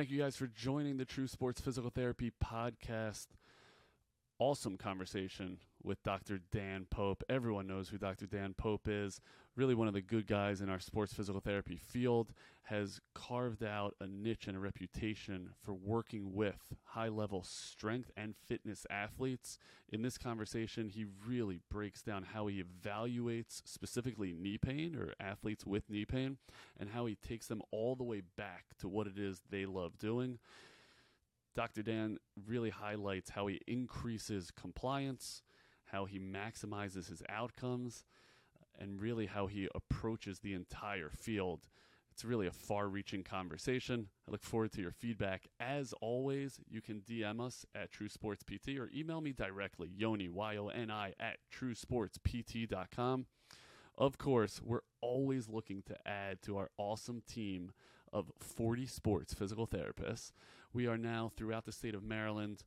Thank you guys for joining the True Sports Physical Therapy podcast. Awesome conversation with Dr. Dan Pope. Everyone knows who Dr. Dan Pope is. Really one of the good guys in our sports physical therapy field. Has carved out a niche and a reputation for working with high level strength and fitness athletes. In this conversation, he really breaks down how he evaluates specifically knee pain or athletes with knee pain and how he takes them all the way back to what it is they love doing. Dr. Dan really highlights how he increases compliance, how he maximizes his outcomes, and really how he approaches the entire field. It's really a far reaching conversation. I look forward to your feedback. As always, you can DM us at True Sports PT or email me directly, Yoni, Y O N I, at truesportspt.com. Of course, we're always looking to add to our awesome team of 40 sports physical therapists. We are now throughout the state of Maryland,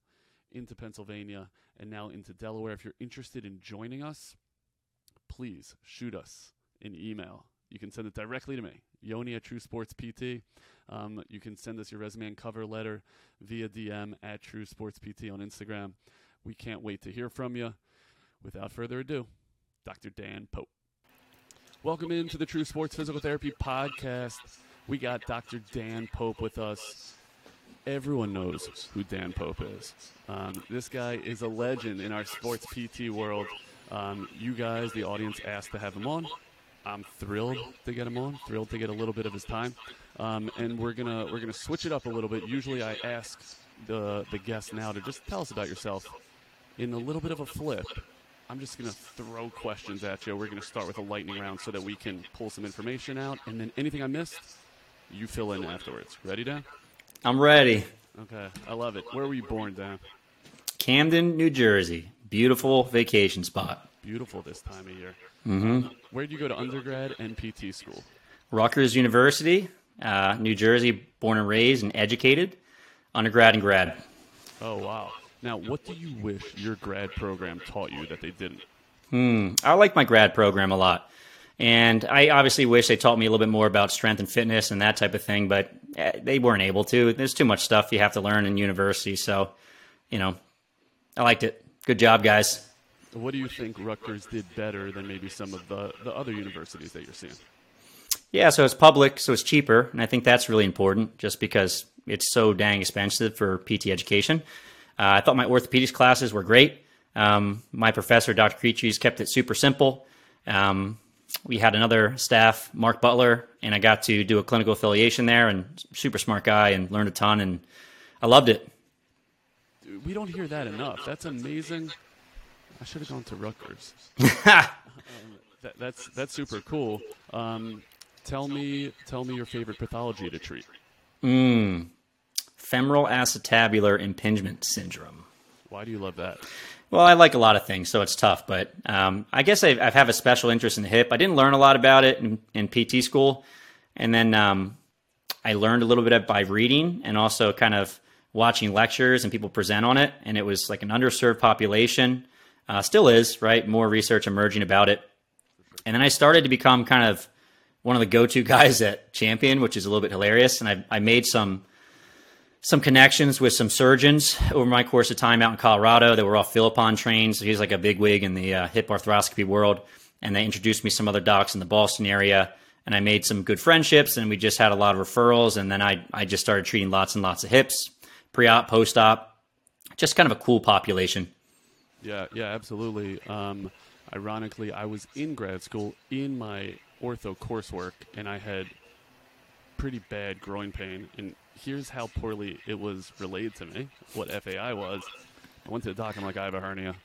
into Pennsylvania, and now into Delaware. If you're interested in joining us, please shoot us an email. You can send it directly to me, Yoni at True Sports PT. Um, you can send us your resume and cover letter via DM at True Sports PT on Instagram. We can't wait to hear from you. Without further ado, Dr. Dan Pope. Welcome into the True Sports Physical Therapy Podcast. We got Dr. Dan Pope with us. Everyone knows who Dan Pope is. Um, this guy is a legend in our sports PT world. Um, you guys, the audience, asked to have him on. I'm thrilled to get him on. Thrilled to get a little bit of his time, um, and we're gonna we're gonna switch it up a little bit. Usually, I ask the the guest now to just tell us about yourself in a little bit of a flip. I'm just to throw questions at you. We're to start with a lightning round so that we can pull some information out. And then anything I missed, you fill in afterwards. Ready, Dan? I'm ready. Okay. I love it. Where were you born, Dan? Camden, New Jersey. Beautiful vacation spot. Beautiful this time of year. Mm-hmm. where did you go to undergrad and PT school? Rutgers University, uh, New Jersey, born and raised and educated. Undergrad and grad. Oh, wow. Now, what do you wish your grad program taught you that they didn't? Hmm. I like my grad program a lot. And I obviously wish they taught me a little bit more about strength and fitness and that type of thing, but eh, they weren't able to. There's too much stuff you have to learn in university. So, you know, I liked it. Good job, guys. What do you think Rutgers did better than maybe some of the, the other universities that you're seeing? Yeah, so it's public, so it's cheaper. And I think that's really important just because it's so dang expensive for PT education. Uh, I thought my orthopedics classes were great. Um, my professor, Dr. Creaches, kept it super simple. Um, we had another staff, Mark Butler, and I got to do a clinical affiliation there. And super smart guy, and learned a ton, and I loved it. We don't hear that enough. That's amazing. I should have gone to Rutgers. um, that, that's that's super cool. Um, tell me, tell me your favorite pathology to treat. Mm, femoral acetabular impingement syndrome. Why do you love that? Well, I like a lot of things, so it's tough. But um, I guess I, I, have a special interest in the hip. I didn't learn a lot about it in, in PT school, and then um, I learned a little bit by reading and also kind of watching lectures and people present on it. And it was like an underserved population, uh, still is, right? More research emerging about it. And then I started to become kind of one of the go-to guys at Champion, which is a little bit hilarious. And I, I made some some connections with some surgeons over my course of time out in Colorado that were all Philippon trained. So he's like a big wig in the uh, hip arthroscopy world. And they introduced me some other docs in the Boston area. And I made some good friendships and we just had a lot of referrals. And then I, I just started treating lots and lots of hips, pre op, post op. Just kind of a cool population. Yeah, yeah, absolutely. Um, ironically, I was in grad school in my ortho coursework and I had pretty bad groin pain. And here's how poorly it was relayed to me, what FAI was. I went to the doc. I'm like, I have a hernia.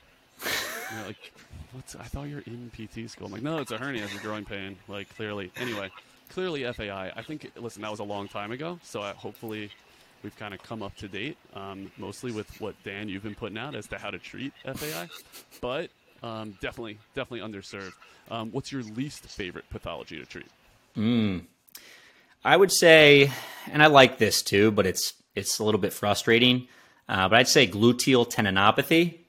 Like, what's? I thought you're in PT school. I'm like, no, it's a hernia. It's a growing pain. Like, clearly. Anyway, clearly FAI. I think. Listen, that was a long time ago. So I, hopefully, we've kind of come up to date, um, mostly with what Dan you've been putting out as to how to treat FAI. But um, definitely, definitely underserved. Um, what's your least favorite pathology to treat? Mm. I would say, and I like this too, but it's it's a little bit frustrating. Uh, but I'd say gluteal tendinopathy,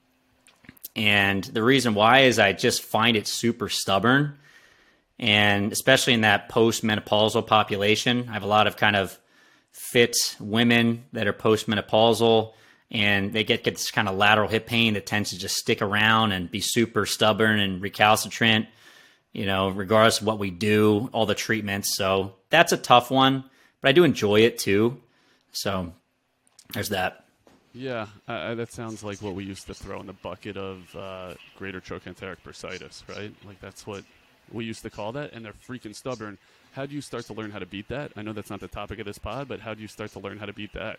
and the reason why is I just find it super stubborn, and especially in that post-menopausal population, I have a lot of kind of fit women that are postmenopausal and they get, get this kind of lateral hip pain that tends to just stick around and be super stubborn and recalcitrant, you know, regardless of what we do, all the treatments. So that's a tough one, but I do enjoy it too. So there's that. Yeah, uh, that sounds like what we used to throw in the bucket of uh, greater trochanteric bursitis, right? Like that's what we used to call that, and they're freaking stubborn. How do you start to learn how to beat that? I know that's not the topic of this pod, but how do you start to learn how to beat that?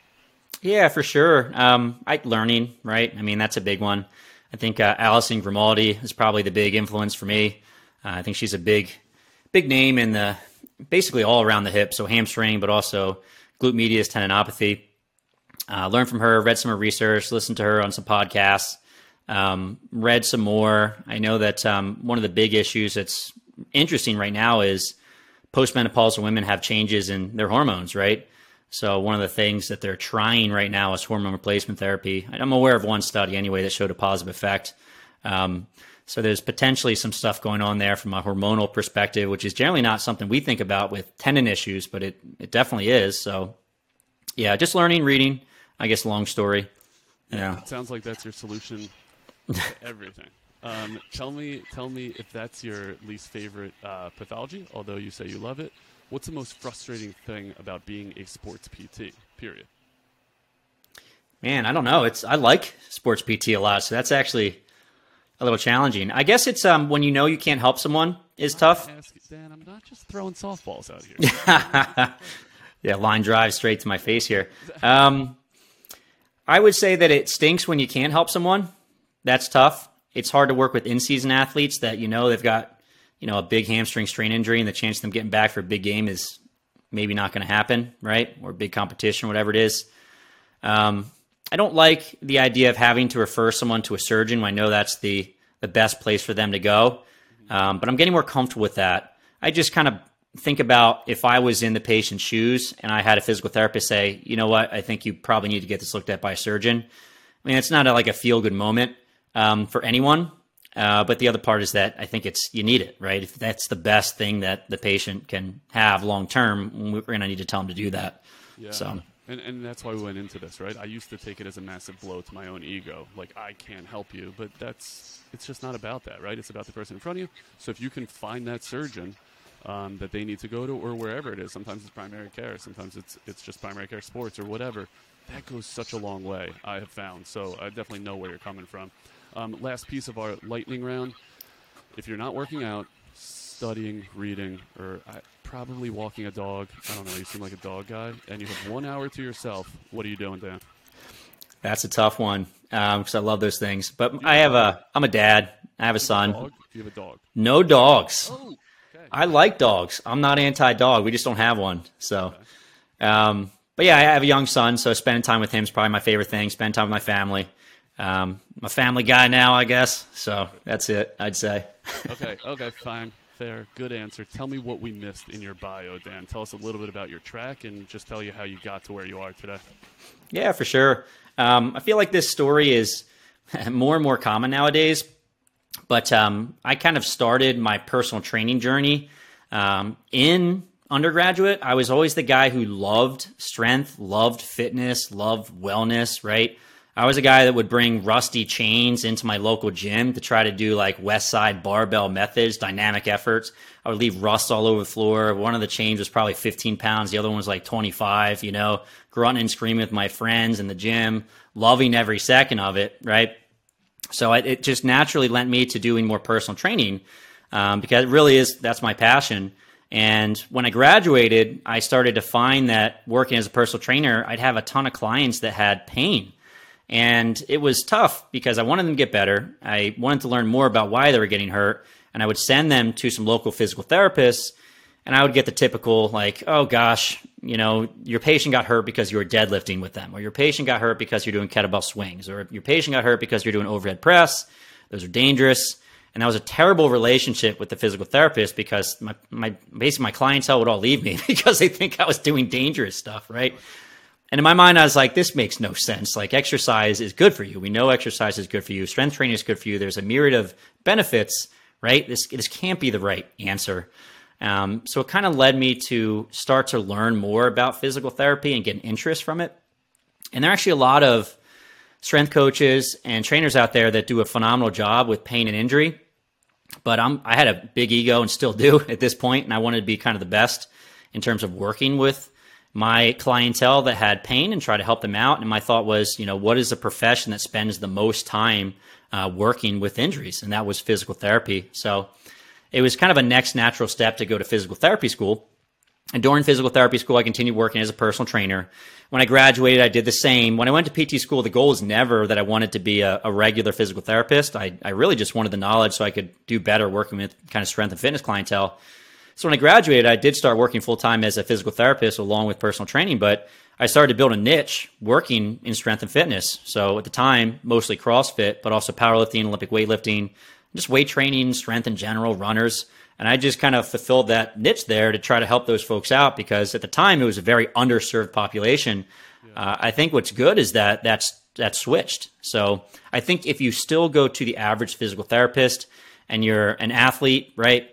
Yeah, for sure. Um, I learning, right? I mean, that's a big one. I think uh, Alison Grimaldi is probably the big influence for me. Uh, I think she's a big, big name in the basically all around the hip, so hamstring, but also glute medius tendinopathy. Uh, learned from her, read some of her research, listened to her on some podcasts, um, read some more. I know that um, one of the big issues that's interesting right now is postmenopausal women have changes in their hormones, right? So one of the things that they're trying right now is hormone replacement therapy. I'm aware of one study anyway that showed a positive effect. Um, so there's potentially some stuff going on there from a hormonal perspective, which is generally not something we think about with tendon issues, but it, it definitely is. So yeah, just learning, reading, I guess long story. Yeah. It sounds like that's your solution to everything. Um, tell me, tell me if that's your least favorite uh, pathology. Although you say you love it, what's the most frustrating thing about being a sports PT? Period. Man, I don't know. It's I like sports PT a lot, so that's actually a little challenging. I guess it's um, when you know you can't help someone is tough. Ask, Dan, I'm not just throwing softballs out here. yeah, line drive straight to my face here. Um, I would say that it stinks when you can't help someone. That's tough. It's hard to work with in-season athletes that you know they've got you know a big hamstring strain injury, and the chance of them getting back for a big game is maybe not going to happen, right? Or big competition, whatever it is. Um, I don't like the idea of having to refer someone to a surgeon. I know that's the the best place for them to go, um, but I'm getting more comfortable with that. I just kind of think about if I was in the patient's shoes and I had a physical therapist say, you know what, I think you probably need to get this looked at by a surgeon. I mean, it's not a, like a feel good moment um, for anyone. Uh, but the other part is that I think it's you need it, right? If that's the best thing that the patient can have long term, we're going to need to tell them to do that. Yeah. So. And, and that's why we went into this, right? I used to take it as a massive blow to my own ego. Like, I can't help you. But that's, it's just not about that, right? It's about the person in front of you. So if you can find that surgeon um, that they need to go to or wherever it is, sometimes it's primary care, sometimes it's, it's just primary care sports or whatever, that goes such a long way, I have found. So I definitely know where you're coming from. Um, last piece of our lightning round. If you're not working out, studying, reading, or uh, probably walking a dog, I don't know, you seem like a dog guy, and you have one hour to yourself, what are you doing, Dan? That's a tough one because um, I love those things. But I have a, I'm a dad. I have a son. Do you have a dog? No dogs. Oh, okay. I like dogs. I'm not anti-dog. We just don't have one. So, okay. um, but yeah, I have a young son, so spending time with him is probably my favorite thing. Spend time with my family. Um, I'm a family guy now, I guess. So that's it, I'd say. okay, okay, fine. Fair. Good answer. Tell me what we missed in your bio, Dan. Tell us a little bit about your track and just tell you how you got to where you are today. Yeah, for sure. Um, I feel like this story is more and more common nowadays. But um, I kind of started my personal training journey um, in undergraduate. I was always the guy who loved strength, loved fitness, loved wellness, right? I was a guy that would bring rusty chains into my local gym to try to do like Westside barbell methods, dynamic efforts. I would leave rust all over the floor. One of the chains was probably 15 pounds. The other one was like 25, you know, grunting and screaming with my friends in the gym, loving every second of it, right? So it, it just naturally lent me to doing more personal training um, because it really is, that's my passion. And when I graduated, I started to find that working as a personal trainer, I'd have a ton of clients that had pain and it was tough because I wanted them to get better. I wanted to learn more about why they were getting hurt. And I would send them to some local physical therapists. And I would get the typical, like, oh gosh, you know, your patient got hurt because you were deadlifting with them, or your patient got hurt because you're doing kettlebell swings, or your patient got hurt because you're doing overhead press. Those are dangerous. And that was a terrible relationship with the physical therapist because my, my basically my clientele would all leave me because they think I was doing dangerous stuff, right? And in my mind, I was like, this makes no sense. Like, exercise is good for you. We know exercise is good for you. Strength training is good for you. There's a myriad of benefits, right? This, this can't be the right answer. Um, so it kind of led me to start to learn more about physical therapy and get an interest from it. And there are actually a lot of strength coaches and trainers out there that do a phenomenal job with pain and injury. But I'm, I had a big ego and still do at this point, and I wanted to be kind of the best in terms of working with my clientele that had pain and try to help them out. And my thought was, you know, what is a profession that spends the most time uh, working with injuries? And that was physical therapy. So it was kind of a next natural step to go to physical therapy school. And during physical therapy school, I continued working as a personal trainer. When I graduated, I did the same. When I went to PT school, the goal was never that I wanted to be a, a regular physical therapist. I, I really just wanted the knowledge so I could do better working with kind of strength and fitness clientele. So when I graduated, I did start working full time as a physical therapist along with personal training, but I started to build a niche working in strength and fitness. So at the time, mostly CrossFit, but also powerlifting, Olympic weightlifting, just weight training, strength in general, runners. And I just kind of fulfilled that niche there to try to help those folks out because at the time it was a very underserved population. Yeah. Uh, I think what's good is that that's that's switched. So I think if you still go to the average physical therapist and you're an athlete, right?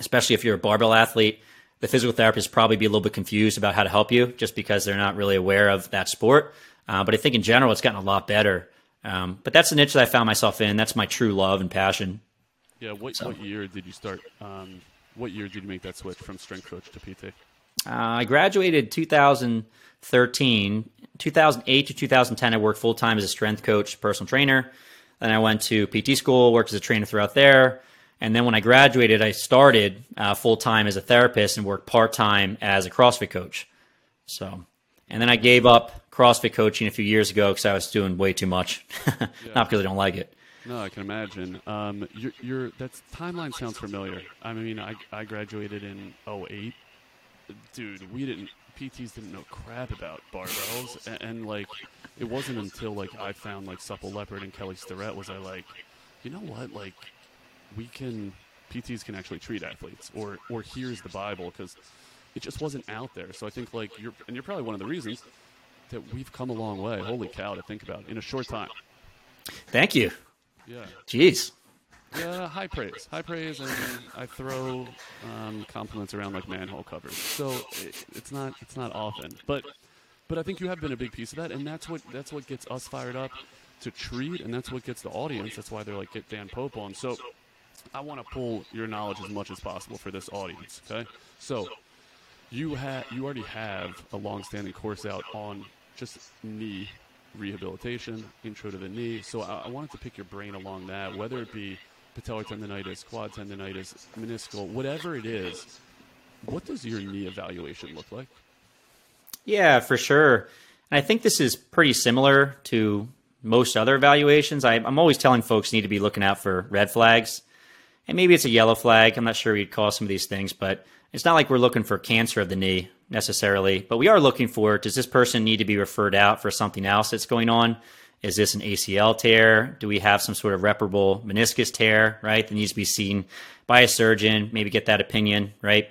Especially if you're a barbell athlete, the physical therapist probably be a little bit confused about how to help you just because they're not really aware of that sport. Uh, but I think in general, it's gotten a lot better. Um, but that's the niche that I found myself in. That's my true love and passion. Yeah. What, so. what year did you start? Um, what year did you make that switch from strength coach to PT? Uh, I graduated 2013. 2008 to 2010, I worked full time as a strength coach, personal trainer. Then I went to PT school, worked as a trainer throughout there. And then when I graduated, I started uh, full time as a therapist and worked part time as a CrossFit coach. So, and then I gave up CrossFit coaching a few years ago because I was doing way too much, yeah. not because I don't like it. No, I can imagine. Um, your, your that timeline sounds familiar. I mean, I, I graduated in 08. Dude, we didn't PTs didn't know crap about barbells, and, and, like it wasn't until like I found like Supple Leopard and Kelly Starrett was I like, you know what, like we can PTs can actually treat athletes, or or here's the Bible because it just wasn't out there. So I think like you're and you're probably one of the reasons that we've come a long way. Holy cow, to think about in a short time. Thank you. Yeah. Jeez. Yeah, high praise, high praise, and I throw um, compliments around like manhole covers. So it, it's not it's not often, but but I think you have been a big piece of that, and that's what that's what gets us fired up to treat, and that's what gets the audience. That's why they're like get Dan Pope on. So I want to pull your knowledge as much as possible for this audience. Okay, so you have you already have a long-standing course out on just knee rehabilitation, intro to the knee. So I, I wanted to pick your brain along that, whether it be patellar tendonitis, quad tendonitis, meniscal, whatever it is. What does your knee evaluation look like? Yeah, for sure. And I think this is pretty similar to most other evaluations. I, am always telling folks need to be looking out for red flags. And maybe it's a yellow flag. I'm not sure we'd call some of these things, but it's not like we're looking for cancer of the knee necessarily, but we are looking for does this person need to be referred out for something else that's going on? Is this an ACL tear? Do we have some sort of reparable meniscus tear, right? That needs to be seen by a surgeon, maybe get that opinion, right?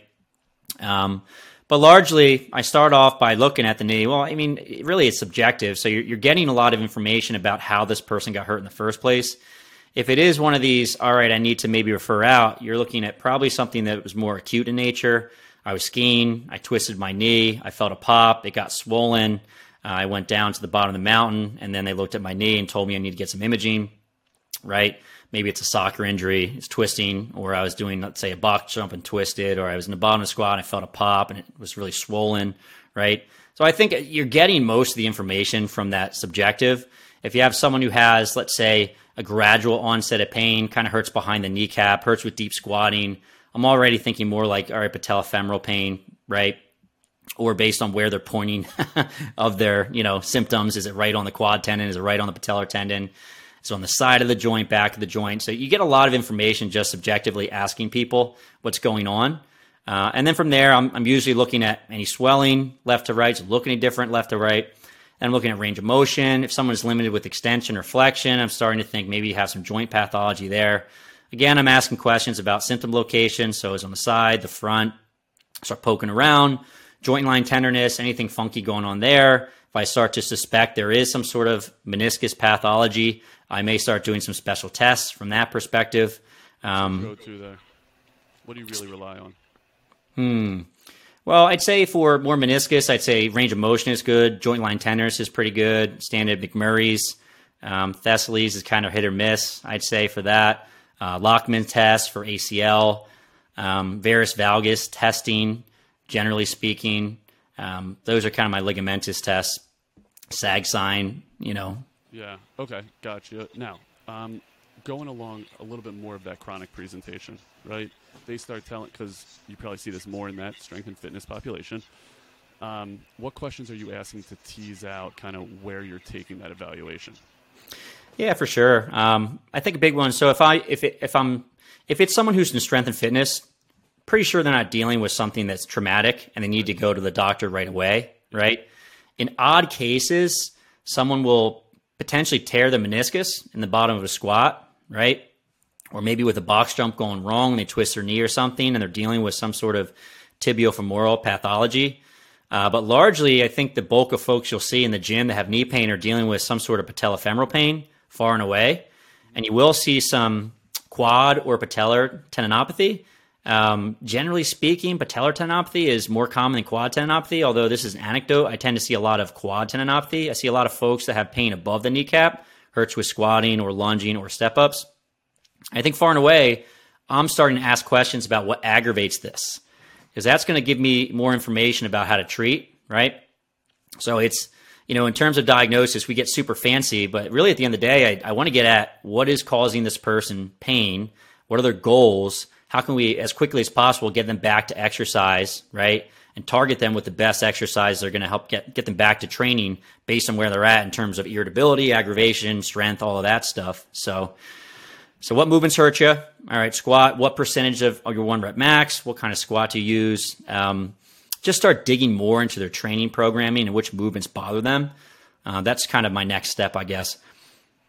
Um, but largely, I start off by looking at the knee. Well, I mean, really, it's subjective. So you're, you're getting a lot of information about how this person got hurt in the first place. If it is one of these, all right, I need to maybe refer out, you're looking at probably something that was more acute in nature. I was skiing, I twisted my knee, I felt a pop, it got swollen. Uh, I went down to the bottom of the mountain, and then they looked at my knee and told me I need to get some imaging, right? Maybe it's a soccer injury, it's twisting, or I was doing, let's say, a box jump and twisted, or I was in the bottom of the squat and I felt a pop and it was really swollen, right? So I think you're getting most of the information from that subjective. If you have someone who has, let's say, a gradual onset of pain, kind of hurts behind the kneecap, hurts with deep squatting, I'm already thinking more like, all right, patellofemoral pain, right? Or based on where they're pointing of their, you know, symptoms. Is it right on the quad tendon? Is it right on the patellar tendon? Is it on the side of the joint, back of the joint? So you get a lot of information just subjectively asking people what's going on. Uh, and then from there, I'm, I'm, usually looking at any swelling left to right, so looking at different left to right. And I'm looking at range of motion. If someone's limited with extension or flexion, I'm starting to think maybe you have some joint pathology there. Again, I'm asking questions about symptom location. So is on the side, the front, start poking around, joint line tenderness, anything funky going on there. If I start to suspect there is some sort of meniscus pathology, I may start doing some special tests from that perspective. Um, go to there. What do you really rely on? Hmm. Well, I'd say for more meniscus, I'd say range of motion is good. Joint line tenderness is pretty good. Standard McMurray's. Um, Thessaly's is kind of hit or miss, I'd say, for that. Uh, Lachman test for ACL. Um, varus valgus testing, generally speaking. Um, those are kind of my ligamentous tests. Sag sign, you know. Yeah. Okay. Gotcha. Now, um, going along a little bit more of that chronic presentation, right? They start telling because you probably see this more in that strength and fitness population. Um, what questions are you asking to tease out kind of where you're taking that evaluation? Yeah, for sure. Um, I think a big one. So if I if it, if I'm if it's someone who's in strength and fitness, pretty sure they're not dealing with something that's traumatic and they need to go to the doctor right away, right? In odd cases, someone will potentially tear the meniscus in the bottom of a squat, right? Or maybe with a box jump going wrong, they twist their knee or something and they're dealing with some sort of tibiofemoral pathology. Uh, but largely, I think the bulk of folks you'll see in the gym that have knee pain are dealing with some sort of patellofemoral pain far and away. And you will see some quad or patellar tendinopathy. Um, generally speaking, patellar tendinopathy is more common than quad tendinopathy, although this is an anecdote. I tend to see a lot of quad tendinopathy. I see a lot of folks that have pain above the kneecap, hurts with squatting or lunging or step ups. I think far and away, I'm starting to ask questions about what aggravates this, because that's going to give me more information about how to treat, right? So it's, you know, in terms of diagnosis, we get super fancy, but really at the end of the day, I, I want to get at what is causing this person pain, what are their goals, how can we, as quickly as possible, get them back to exercise, right? And target them with the best exercise that are going to help get, get them back to training based on where they're at in terms of irritability, aggravation, strength, all of that stuff. So, so what movements hurt you? All right, squat. What percentage of, your one rep max? What kind of squat do you use? Um, just start digging more into their training programming and which movements bother them. Uh, that's kind of my next step, I guess.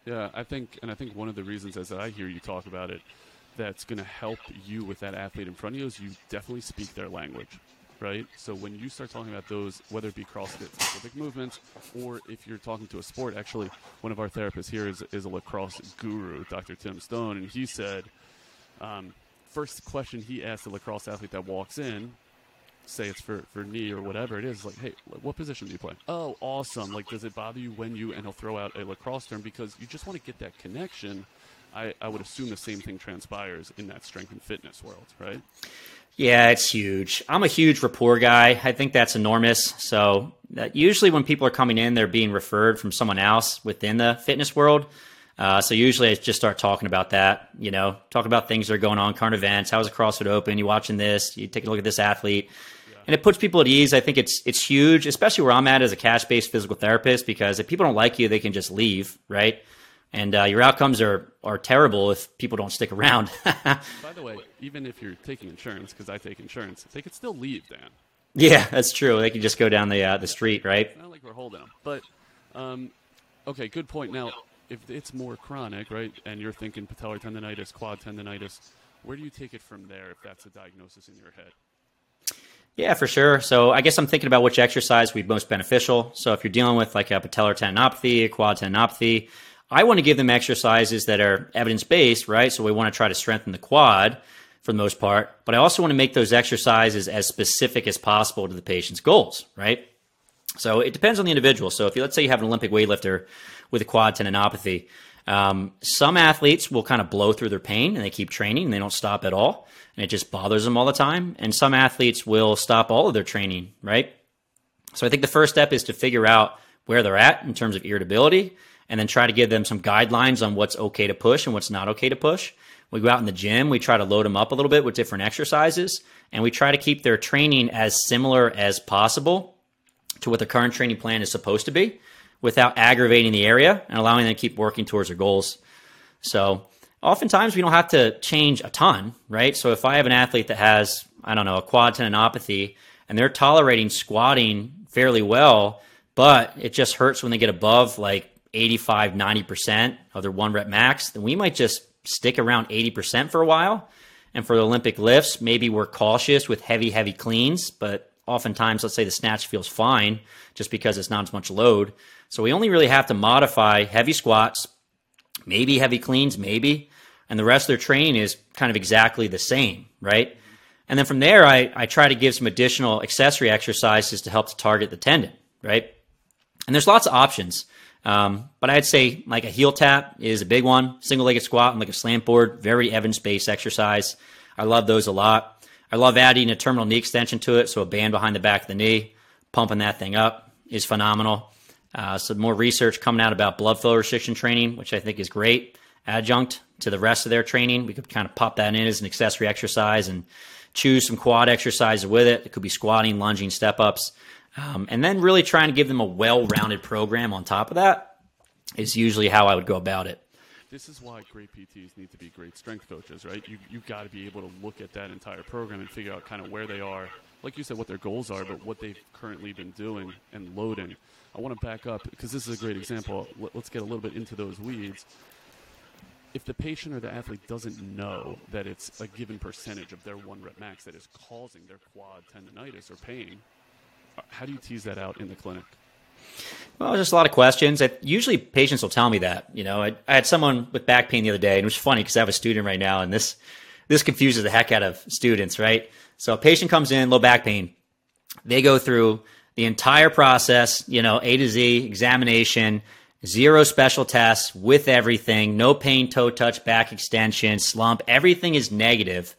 Yeah, I think, and I think one of the reasons, as I hear you talk about it, that's going to help you with that athlete in front of you is you definitely speak their language, right? So when you start talking about those, whether it be CrossFit specific movements or if you're talking to a sport, actually, one of our therapists here is, is a lacrosse guru, Dr. Tim Stone, and he said, um, first question he asked a lacrosse athlete that walks in, say it's for, for knee or whatever it is, like, hey, what position do you play? Oh, awesome. Like, does it bother you when you, and he'll throw out a lacrosse term because you just want to get that connection – I, I would assume the same thing transpires in that strength and fitness world, right? Yeah, it's huge. I'm a huge rapport guy. I think that's enormous. So uh, usually when people are coming in, they're being referred from someone else within the fitness world. Uh, so usually I just start talking about that, you know, talk about things that are going on, current events. How's the CrossFit Open? You watching this? You take a look at this athlete, yeah. and it puts people at ease. I think it's it's huge, especially where I'm at as a cash based physical therapist, because if people don't like you, they can just leave, right? And uh, your outcomes are are terrible if people don't stick around. By the way, even if you're taking insurance, because I take insurance, they could still leave, Dan. Yeah, that's true. They could just go down the uh, the street, right? It's not like we're holding them, but um, okay, good point. Now, if it's more chronic, right, and you're thinking patellar tendonitis, quad tendonitis, where do you take it from there if that's a diagnosis in your head? Yeah, for sure. So I guess I'm thinking about which exercise would be most beneficial. So if you're dealing with like a patellar tendinopathy, a quad tendinopathy, I want to give them exercises that are evidence based, right? So we want to try to strengthen the quad for the most part, but I also want to make those exercises as specific as possible to the patient's goals, right? So it depends on the individual. So if you, let's say you have an Olympic weightlifter with a quad tendinopathy, um, some athletes will kind of blow through their pain and they keep training and they don't stop at all. And it just bothers them all the time. And some athletes will stop all of their training, right? So I think the first step is to figure out where they're at in terms of irritability and then try to give them some guidelines on what's okay to push and what's not okay to push. We go out in the gym, we try to load them up a little bit with different exercises, and we try to keep their training as similar as possible to what the current training plan is supposed to be without aggravating the area and allowing them to keep working towards their goals. So, oftentimes we don't have to change a ton, right? So, if I have an athlete that has, I don't know, a quad tendinopathy and they're tolerating squatting fairly well, but it just hurts when they get above like 85, 90% of their one rep max, then we might just stick around 80% for a while. And for the Olympic lifts, maybe we're cautious with heavy, heavy cleans, but oftentimes, let's say the snatch feels fine just because it's not as much load. So we only really have to modify heavy squats, maybe heavy cleans, maybe, and the rest of their training is kind of exactly the same, right? And then from there, I, I try to give some additional accessory exercises to help to target the tendon, right? And there's lots of options. Um, but I'd say like a heel tap is a big one, single legged squat and like a slant board, very evidence based exercise. I love those a lot. I love adding a terminal knee extension to it, so a band behind the back of the knee, pumping that thing up is phenomenal. Uh, some more research coming out about blood flow restriction training, which I think is great adjunct to the rest of their training. We could kind of pop that in as an accessory exercise and choose some quad exercises with it. It could be squatting, lunging, step ups. Um, and then really trying to give them a well rounded program on top of that is usually how I would go about it. This is why great PTs need to be great strength coaches, right? You, you've got to be able to look at that entire program and figure out kind of where they are. Like you said, what their goals are, but what they've currently been doing and loading. I want to back up because this is a great example. Let's get a little bit into those weeds. If the patient or the athlete doesn't know that it's a given percentage of their one rep max that is causing their quad tendonitis or pain, how do you tease that out in the clinic? Well, just a lot of questions. usually, patients will tell me that. You know, I, I, had someone with back pain the other day, and it was funny because I have a student right now, and this this confuses the heck out of students, right? So, a patient comes in, low back pain. They go through the entire process, you know, A to Z examination, zero special tests with everything, no pain, toe touch, back extension, slump. Everything is negative.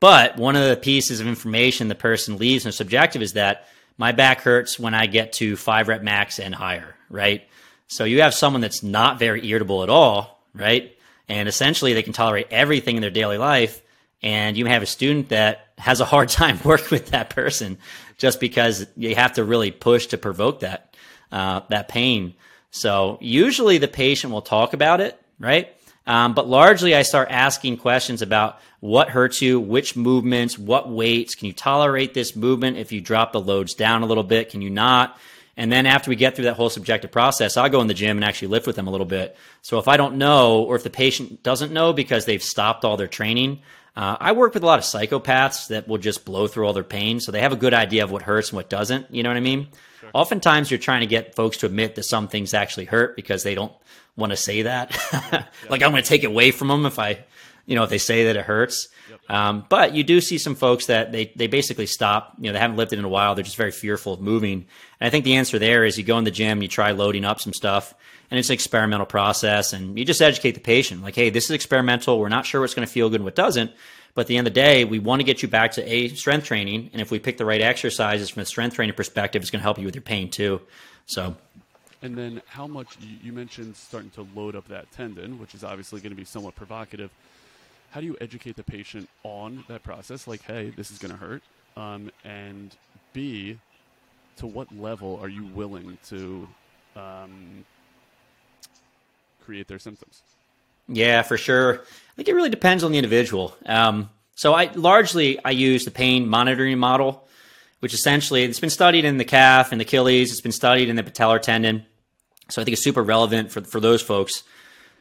But one of the pieces of information the person leaves in a subjective is that my back hurts when I get to five rep max and higher, right? So you have someone that's not very irritable at all, right? And essentially they can tolerate everything in their daily life. And you have a student that has a hard time working with that person just because you have to really push to provoke that, uh, that pain. So usually the patient will talk about it, right? Um, but largely, I start asking questions about what hurts you, which movements, what weights. Can you tolerate this movement if you drop the loads down a little bit? Can you not? And then after we get through that whole subjective process, I'll go in the gym and actually lift with them a little bit. So if I don't know, or if the patient doesn't know because they've stopped all their training, uh, I work with a lot of psychopaths that will just blow through all their pain. So they have a good idea of what hurts and what doesn't. You know what I mean? Sure. Oftentimes you're trying to get folks to admit that some things actually hurt because they don't want to say that. like I'm going to take it away from them if I, you know, if they say that it hurts. Um, but you do see some folks that they, they basically stop, you know, they haven't lifted in a while. They're just very fearful of moving. And I think the answer there is you go in the gym, you try loading up some stuff and it's an experimental process and you just educate the patient like, Hey, this is experimental. We're not sure what's going to feel good and what doesn't. But at the end of the day, we want to get you back to a strength training. And if we pick the right exercises from a strength training perspective, it's going to help you with your pain too. So and then how much you mentioned starting to load up that tendon, which is obviously going to be somewhat provocative. How do you educate the patient on that process? Like, hey, this is going to hurt. Um, and B, to what level are you willing to um, create their symptoms? Yeah, for sure. I think it really depends on the individual. Um, so I largely I use the pain monitoring model, which essentially it's been studied in the calf and the Achilles. It's been studied in the patellar tendon. So I think it's super relevant for, for those folks.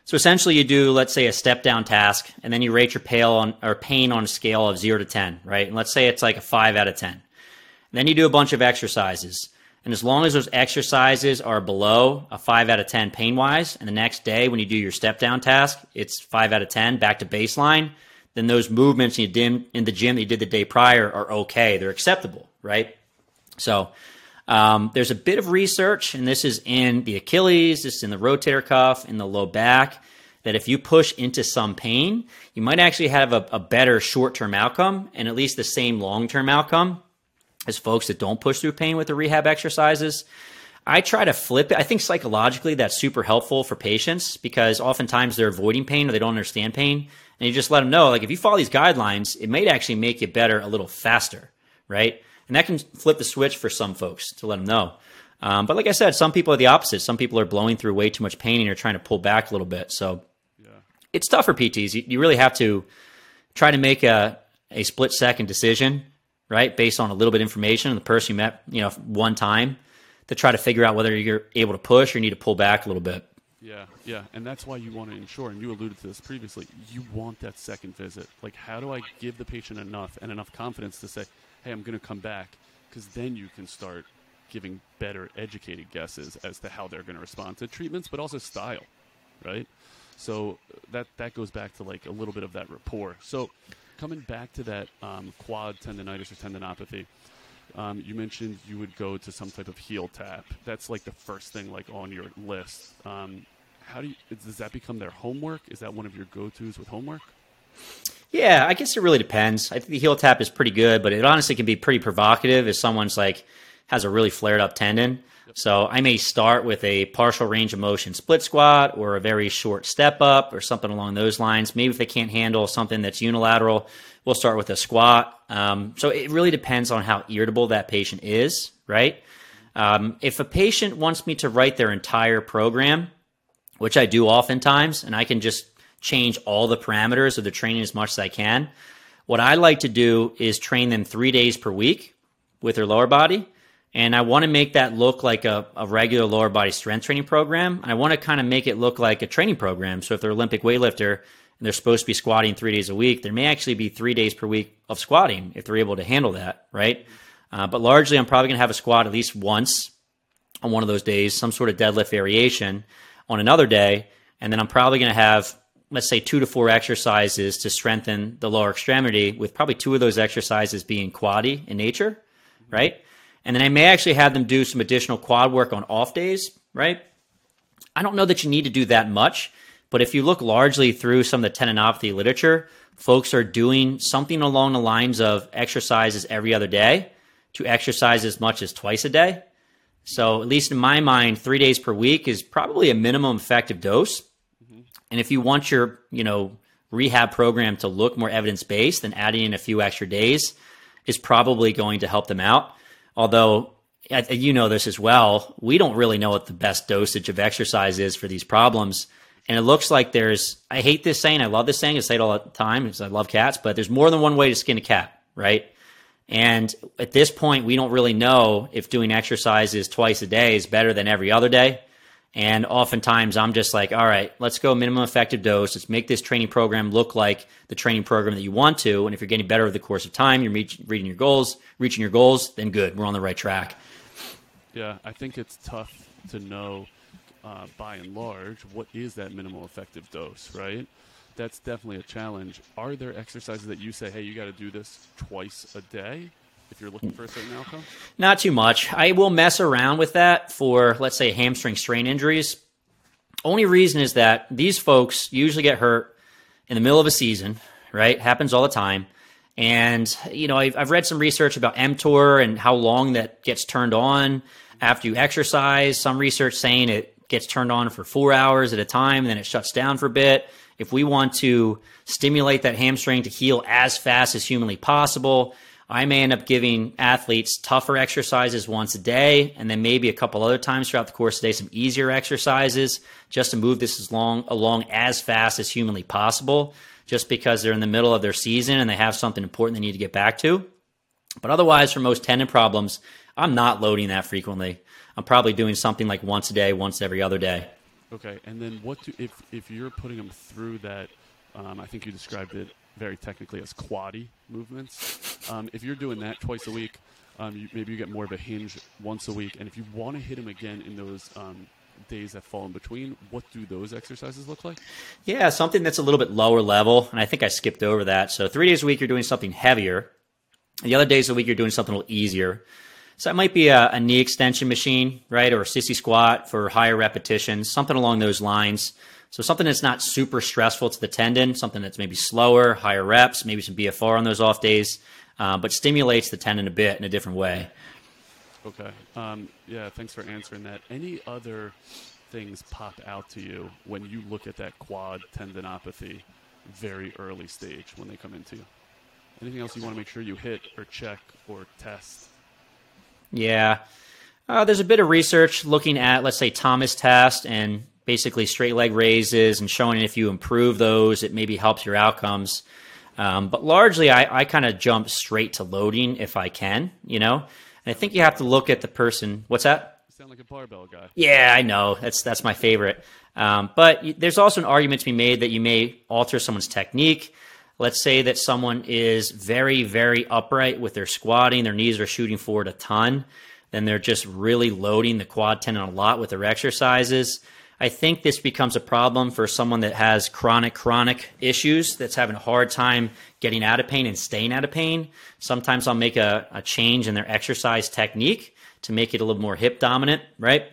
So essentially, you do, let's say, a step down task, and then you rate your pain on, or pain on a scale of zero to 10, right? And let's say it's like a five out of 10. And then you do a bunch of exercises. And as long as those exercises are below a five out of 10 pain wise, and the next day when you do your step down task, it's five out of 10 back to baseline, then those movements you did in the gym that you did the day prior are okay. They're acceptable, right? So um, there's a bit of research, and this is in the Achilles, this is in the rotator cuff, in the low back, that if you push into some pain, you might actually have a, a better short term outcome and at least the same long term outcome as folks that don't push through pain with the rehab exercises. I try to flip it. I think psychologically that's super helpful for patients because oftentimes they're avoiding pain or they don't understand pain. And you just let them know, like, if you follow these guidelines, it might actually make you better a little faster, right? And that can flip the switch for some folks to let them know. Um, but like I said, some people are the opposite. Some people are blowing through way too much pain and you're trying to pull back a little bit. So yeah. it's tough for PTs. You, you, really have to try to make a, a split second decision, right? Based on a little bit of information and the person you met, you know, one time to try to figure out whether you're able to push or need to pull back a little bit. Yeah, yeah, and that's why you want to ensure, and you alluded to this previously, you want that second visit. Like, how do I give the patient enough and enough confidence to say, hey, I'm going to come back, because then you can start giving better educated guesses as to how they're going to respond to treatments, but also style, right? So that that goes back to like a little bit of that rapport. So coming back to that um, quad tendonitis or tendinopathy, um, you mentioned you would go to some type of heel tap. That's like the first thing like on your list. Um, how do you, does that become their homework? Is that one of your go-tos with homework? Yeah, I guess it really depends. I think the heel tap is pretty good, but it honestly can be pretty provocative if someone's like has a really flared up tendon. So I may start with a partial range of motion split squat or a very short step up or something along those lines. Maybe if they can't handle something that's unilateral, we'll start with a squat. Um, so it really depends on how irritable that patient is, right? Um, if a patient wants me to write their entire program, which I do oftentimes, and I can just change all the parameters of the training as much as I can. What I like to do is train them three days per week with their lower body. And I want to make that look like a, a regular lower body strength training program. I want to kind of make it look like a training program. So if they're Olympic weightlifter and they're supposed to be squatting three days a week, there may actually be three days per week of squatting if they're able to handle that, right? Uh, but largely, I'm probably going to have a squat at least once on one of those days, some sort of deadlift variation on another day. And then I'm probably going to have let's say two to four exercises to strengthen the lower extremity, with probably two of those exercises being quaddy in nature, right? And then I may actually have them do some additional quad work on off days, right? I don't know that you need to do that much, but if you look largely through some of the tendinopathy literature, folks are doing something along the lines of exercises every other day to exercise as much as twice a day. So, at least in my mind, three days per week is probably a minimum effective dose. And if you want your, you know, rehab program to look more evidence based, then adding in a few extra days is probably going to help them out. Although you know this as well, we don't really know what the best dosage of exercise is for these problems. And it looks like there's, I hate this saying, I love this saying, I say it all the time because I love cats, but there's more than one way to skin a cat, right? And at this point, we don't really know if doing exercises twice a day is better than every other day. And oftentimes I'm just like, all right, let's go minimum effective dose. Let's make this training program look like the training program that you want to. And if you're getting better over the course of time, you're reach, reaching your goals, reaching your goals, then good. We're on the right track. Yeah, I think it's tough to know uh, by and large what is that minimal effective dose, right? That's definitely a challenge. Are there exercises that you say, hey, you got to do this twice a day? If you're looking for a certain outcome? Not too much. I will mess around with that for, let's say, hamstring strain injuries. Only reason is that these folks usually get hurt in the middle of a season, right? Happens all the time. And, you know, I've, I've read some research about mTOR and how long that gets turned on after you exercise. Some research saying it gets turned on for four hours at a time, and then it shuts down for a bit. If we want to stimulate that hamstring to heal as fast as humanly possible, I may end up giving athletes tougher exercises once a day, and then maybe a couple other times throughout the course of the day, some easier exercises just to move this as long along as fast as humanly possible, just because they're in the middle of their season and they have something important they need to get back to. But otherwise, for most tendon problems, I'm not loading that frequently. I'm probably doing something like once a day, once every other day. Okay, and then what do if if you're putting them through that? Um, I think you described it very technically as quaddy movements. Um, if you're doing that twice a week, um, you, maybe you get more of a hinge once a week. And if you want to hit them again in those um, days that fall in between, what do those exercises look like? Yeah, something that's a little bit lower level. And I think I skipped over that. So three days a week, you're doing something heavier. The other days the week, you're doing something a little easier. So it might be a, a knee extension machine, right? Or a sissy squat for higher repetitions, something along those lines. So something that's not super stressful to the tendon, something that's maybe slower, higher reps, maybe some BFR on those off days, uh, but stimulates the tendon a bit in a different way. Okay. Um, yeah, thanks for answering that. Any other things pop out to you when you look at that quad tendinopathy very early stage when they come into you? Anything else you want to make sure you hit or check or test? Yeah. Uh, there's a bit of research looking at, let's say, Thomas test and basically straight leg raises and showing if you improve those, it maybe helps your outcomes. Um, but largely, I, I kind of jump straight to loading if I can, you know. And I think you have to look at the person. What's that? You sound like a barbell guy. Yeah, I know. That's that's my favorite. Um, but there's also an argument to be made that you may alter someone's technique. Let's say that someone is very, very upright with their squatting, their knees are shooting forward a ton, then they're just really loading the quad tendon a lot with their exercises. I think this becomes a problem for someone that has chronic, chronic issues that's having a hard time getting out of pain and staying out of pain. Sometimes I'll make a, a change in their exercise technique to make it a little more hip dominant, right?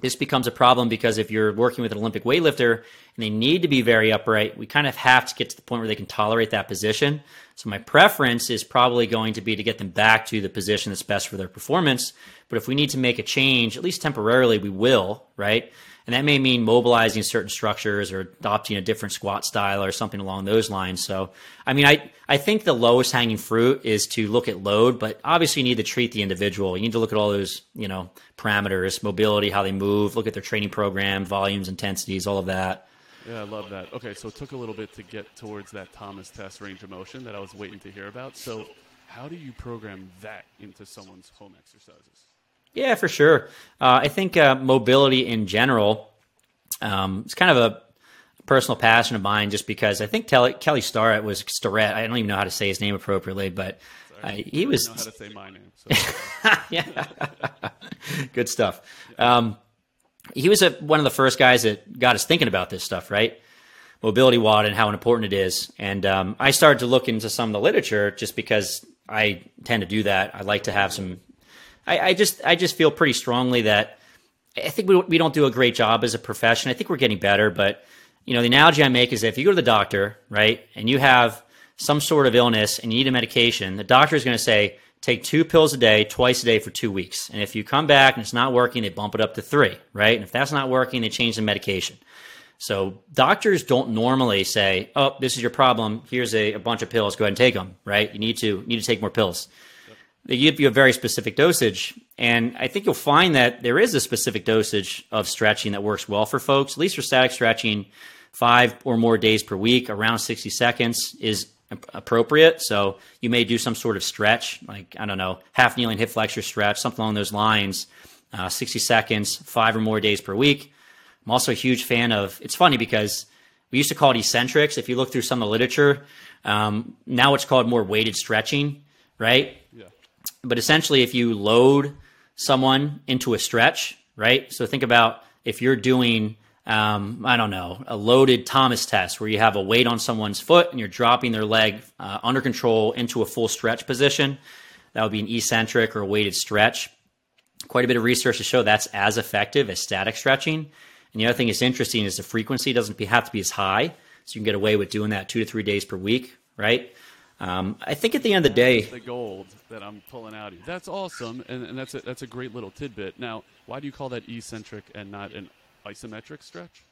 This becomes a problem because if you're working with an Olympic weightlifter and they need to be very upright, we kind of have to get to the point where they can tolerate that position. So my preference is probably going to be to get them back to the position that's best for their performance. But if we need to make a change, at least temporarily, we will, right? And that may mean mobilizing certain structures or adopting a different squat style or something along those lines. So, I mean, I, I think the lowest hanging fruit is to look at load, but obviously you need to treat the individual. You need to look at all those, you know, parameters, mobility, how they move, look at their training program, volumes, intensities, all of that. Yeah, I love that. Okay, so it took a little bit to get towards that Thomas test range of motion that I was waiting to hear about. So, how do you program that into someone's home exercises? Yeah, for sure. Uh, I think uh, mobility in general um, is kind of a personal passion of mine, just because I think Kelly, Kelly Starrett was Starrett. I don't even know how to say his name appropriately, but uh, he was. I know how to say my name. So. yeah, good stuff. Um, he was a, one of the first guys that got us thinking about this stuff, right? Mobility WOD and how important it is. And um, I started to look into some of the literature just because I tend to do that. I like to have some I, I just I just feel pretty strongly that I think we we don't do a great job as a profession. I think we're getting better, but you know the analogy I make is if you go to the doctor, right, and you have some sort of illness and you need a medication, the doctor is going to say take two pills a day, twice a day for two weeks. And if you come back and it's not working, they bump it up to three, right? And if that's not working, they change the medication. So doctors don't normally say, "Oh, this is your problem. Here's a, a bunch of pills. Go ahead and take them." Right? You need to need to take more pills they give you a very specific dosage. And I think you'll find that there is a specific dosage of stretching that works well for folks, at least for static stretching, five or more days per week, around 60 seconds is appropriate. So you may do some sort of stretch, like, I don't know, half kneeling hip flexor stretch, something along those lines, uh, 60 seconds, five or more days per week. I'm also a huge fan of, it's funny because we used to call it eccentrics. If you look through some of the literature, um, now it's called more weighted stretching, right? Yeah. But essentially, if you load someone into a stretch, right? So think about if you're doing, um, I don't know, a loaded Thomas test where you have a weight on someone's foot and you're dropping their leg uh, under control into a full stretch position. That would be an eccentric or a weighted stretch. Quite a bit of research to show that's as effective as static stretching. And the other thing that's interesting is the frequency doesn't have to be as high. So you can get away with doing that two to three days per week, right? Um, I think at the end of the day, the gold that I'm pulling out. Of you. That's awesome, and, and that's a, that's a great little tidbit. Now, why do you call that eccentric and not an isometric stretch?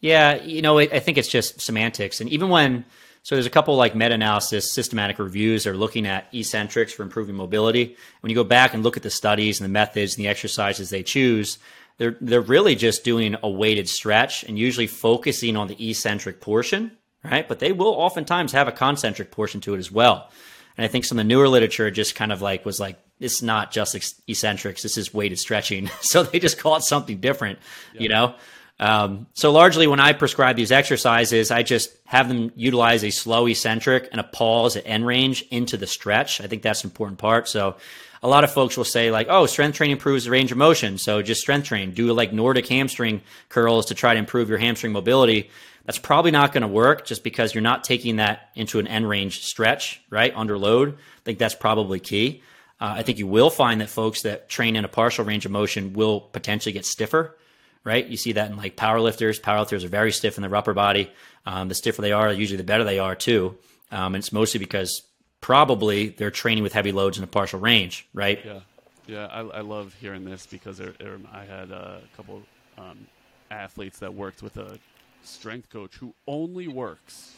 Yeah, you know, it, I think it's just semantics, and even when so there's a couple like meta-analysis, systematic reviews are looking at eccentrics for improving mobility. When you go back and look at the studies and the methods and the exercises they choose, they're they're really just doing a weighted stretch and usually focusing on the eccentric portion right? But they will oftentimes have a concentric portion to it as well. And I think some of the newer literature just kind of like was like, it's not just eccentrics, this is weighted stretching. so they just call it something different, you know? Um, so largely when I prescribe these exercises, I just have them utilize a slow eccentric and a pause at end range into the stretch. I think that's an important part. So a lot of folks will say like, oh, strength training improves the range of motion. So just strength train, do like Nordic hamstring curls to try to improve your hamstring mobility. That's probably not going to work just because you're not taking that into an end range stretch, right? Under load. I think that's probably key. Uh, I think you will find that folks that train in a partial range of motion will potentially get stiffer, right? You see that in like powerlifters. Powerlifters are very stiff in their upper body. Um, the stiffer they are, usually the better they are too. Um, and it's mostly because probably they're training with heavy loads in a partial range, right? Yeah, yeah. I, I love hearing this because there, there, I had a couple um, athletes that worked with a strength coach who only works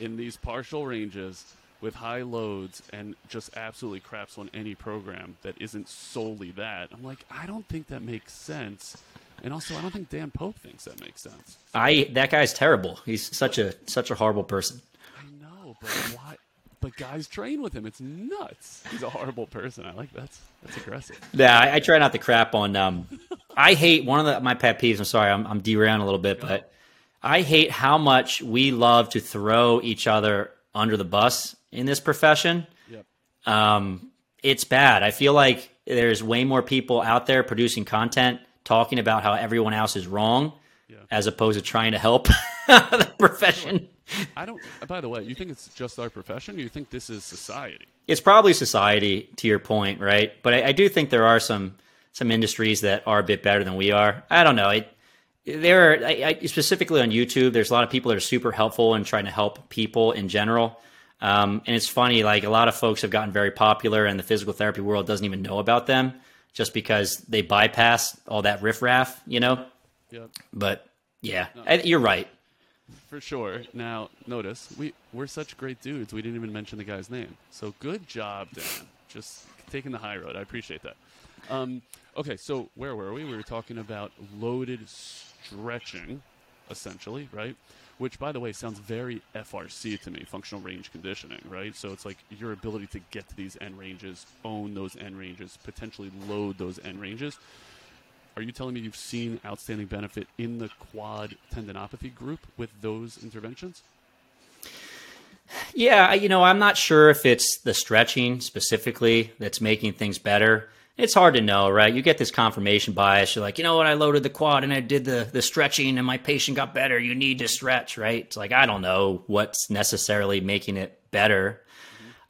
in these partial ranges with high loads and just absolutely craps on any program that isn't solely that. I'm like, I don't think that makes sense. And also, I don't think Dan Pope thinks that makes sense. I that guy's terrible. He's such a such a horrible person. I know, but why? But guys train with him. It's nuts. He's a horrible person. I like that's that's aggressive. Yeah, I, I try not to crap on. Um, I hate one of the, my pet peeves. I'm sorry, I'm, I'm derailing a little bit, but I hate how much we love to throw each other under the bus in this profession. Yep. Um, it's bad. I feel like there's way more people out there producing content talking about how everyone else is wrong yeah. as opposed to trying to help the profession. I don't. By the way, you think it's just our profession? Or you think this is society? It's probably society, to your point, right? But I, I do think there are some some industries that are a bit better than we are. I don't know. I, there are I, I, specifically on YouTube. There's a lot of people that are super helpful and trying to help people in general. Um, and it's funny, like a lot of folks have gotten very popular, and the physical therapy world doesn't even know about them just because they bypass all that riffraff, you know. Yep. But yeah, no. I, you're right. For sure. Now, notice we we're such great dudes. We didn't even mention the guy's name. So good job, Dan. Just taking the high road. I appreciate that. Um, okay, so where were we? We were talking about loaded stretching, essentially, right? Which, by the way, sounds very FRC to me, functional range conditioning, right? So it's like your ability to get to these end ranges, own those end ranges, potentially load those end ranges. Are you telling me you've seen outstanding benefit in the quad tendinopathy group with those interventions? Yeah, you know, I'm not sure if it's the stretching specifically that's making things better. It's hard to know, right? You get this confirmation bias. You're like, you know what? I loaded the quad and I did the the stretching, and my patient got better. You need to stretch, right? It's like I don't know what's necessarily making it better.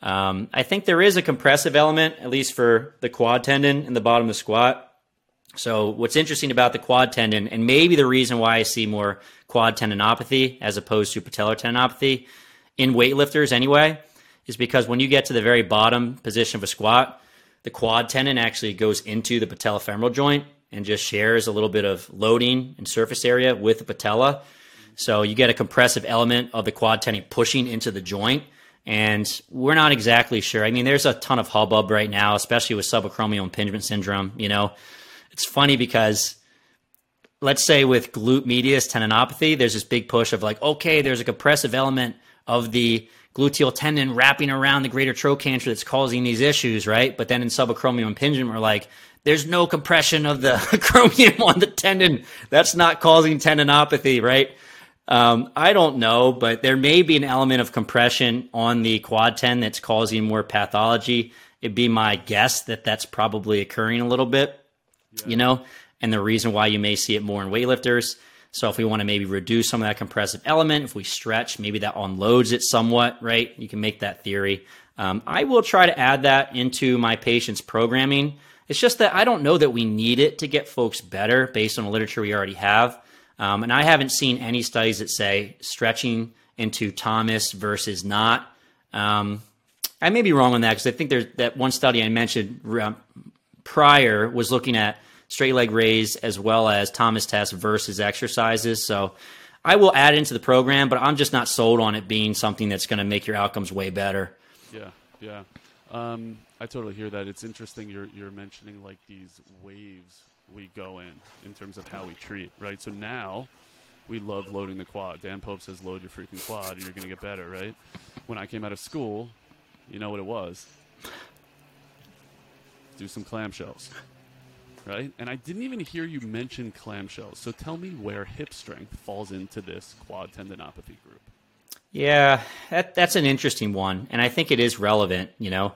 Mm-hmm. Um, I think there is a compressive element, at least for the quad tendon in the bottom of the squat. So what's interesting about the quad tendon, and maybe the reason why I see more quad tendinopathy as opposed to patellar tendinopathy in weightlifters anyway, is because when you get to the very bottom position of a squat, the quad tendon actually goes into the patellofemoral joint and just shares a little bit of loading and surface area with the patella. So you get a compressive element of the quad tendon pushing into the joint. And we're not exactly sure. I mean, there's a ton of hubbub right now, especially with subacromial impingement syndrome. You know, it's funny because let's say with glute medius tendinopathy, there's this big push of like, okay, there's a compressive element of the gluteal tendon wrapping around the greater trochanter that's causing these issues, right? But then in subacromial impingement, we're like, there's no compression of the acromion on the tendon. That's not causing tendinopathy, right? Um, I don't know, but there may be an element of compression on the quad tendon that's causing more pathology. It'd be my guess that that's probably occurring a little bit you know, and the reason why you may see it more in weightlifters. So if we want to maybe reduce some of that compressive element, if we stretch, maybe that unloads it somewhat, right? You can make that theory. Um, I will try to add that into my patients' programming. It's just that I don't know that we need it to get folks better based on the literature we already have. Um, and I haven't seen any studies that say stretching into Thomas versus not. Um, I may be wrong on that because I think there's that one study I mentioned um, prior was looking at straight leg raise as well as Thomas test versus exercises. So I will add into the program, but I'm just not sold on it being something that's going to make your outcomes way better. Yeah, yeah. Um, I totally hear that. It's interesting you're you're mentioning like these waves we go in in terms of how we treat, right? So now we love loading the quad. Dan Pope says load your freaking quad and you're going to get better, right? When I came out of school, you know what it was? Do some clamshells right? And I didn't even hear you mention clamshells. So tell me where hip strength falls into this quad tendinopathy group. Yeah, that, that's an interesting one. And I think it is relevant, you know.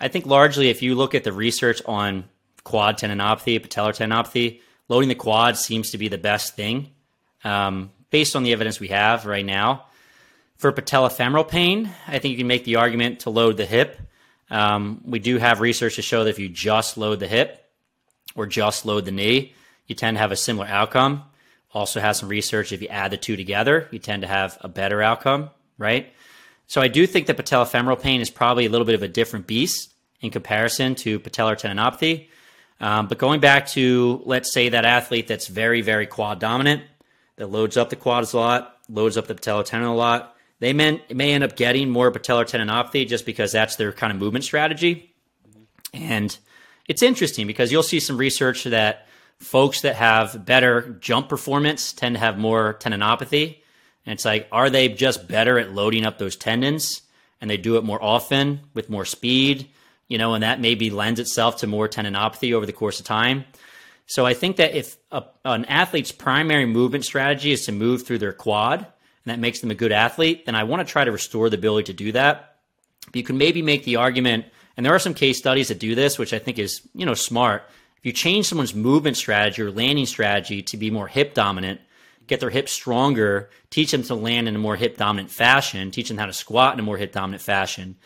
I think largely if you look at the research on quad tendinopathy, patellar tendinopathy, loading the quad seems to be the best thing um, based on the evidence we have right now. For patellofemoral pain, I think you can make the argument to load the hip. Um, we do have research to show that if you just load the hip, or just load the knee, you tend to have a similar outcome. Also has some research if you add the two together, you tend to have a better outcome, right? So I do think that patellofemoral pain is probably a little bit of a different beast in comparison to patellar tendinopathy. Um, but going back to let's say that athlete that's very very quad dominant, that loads up the quads a lot, loads up the patellar tendon a lot, they may, may end up getting more patellar tendinopathy just because that's their kind of movement strategy. And it's interesting because you'll see some research that folks that have better jump performance tend to have more tendinopathy. And it's like, are they just better at loading up those tendons and they do it more often with more speed? You know, and that maybe lends itself to more tendinopathy over the course of time. So I think that if a, an athlete's primary movement strategy is to move through their quad, and that makes them a good athlete, then I want to try to restore the ability to do that. But you can maybe make the argument and there are some case studies that do this, which I think is, you know, smart. If you change someone's movement strategy or landing strategy to be more hip dominant, get their hips stronger, teach them to land in a more hip dominant fashion, teach them how to squat in a more hip dominant fashion,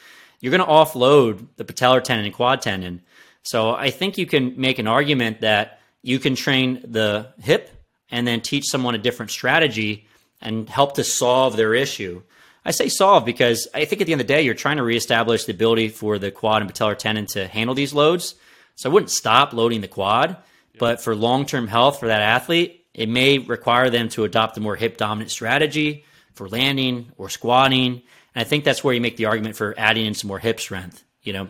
you're going to offload the patellar tendon and quad tendon. So I think you can make an argument that you can train the hip and then teach someone a different strategy and help to solve their issue. I say solve because I think at the end of the day, you're trying to reestablish the ability for the quad and patellar tendon to handle these loads. So I wouldn't stop loading the quad, but for long term health for that athlete, it may require them to adopt a more hip dominant strategy for landing or squatting. And I think that's where you make the argument for adding in some more hip strength, you know?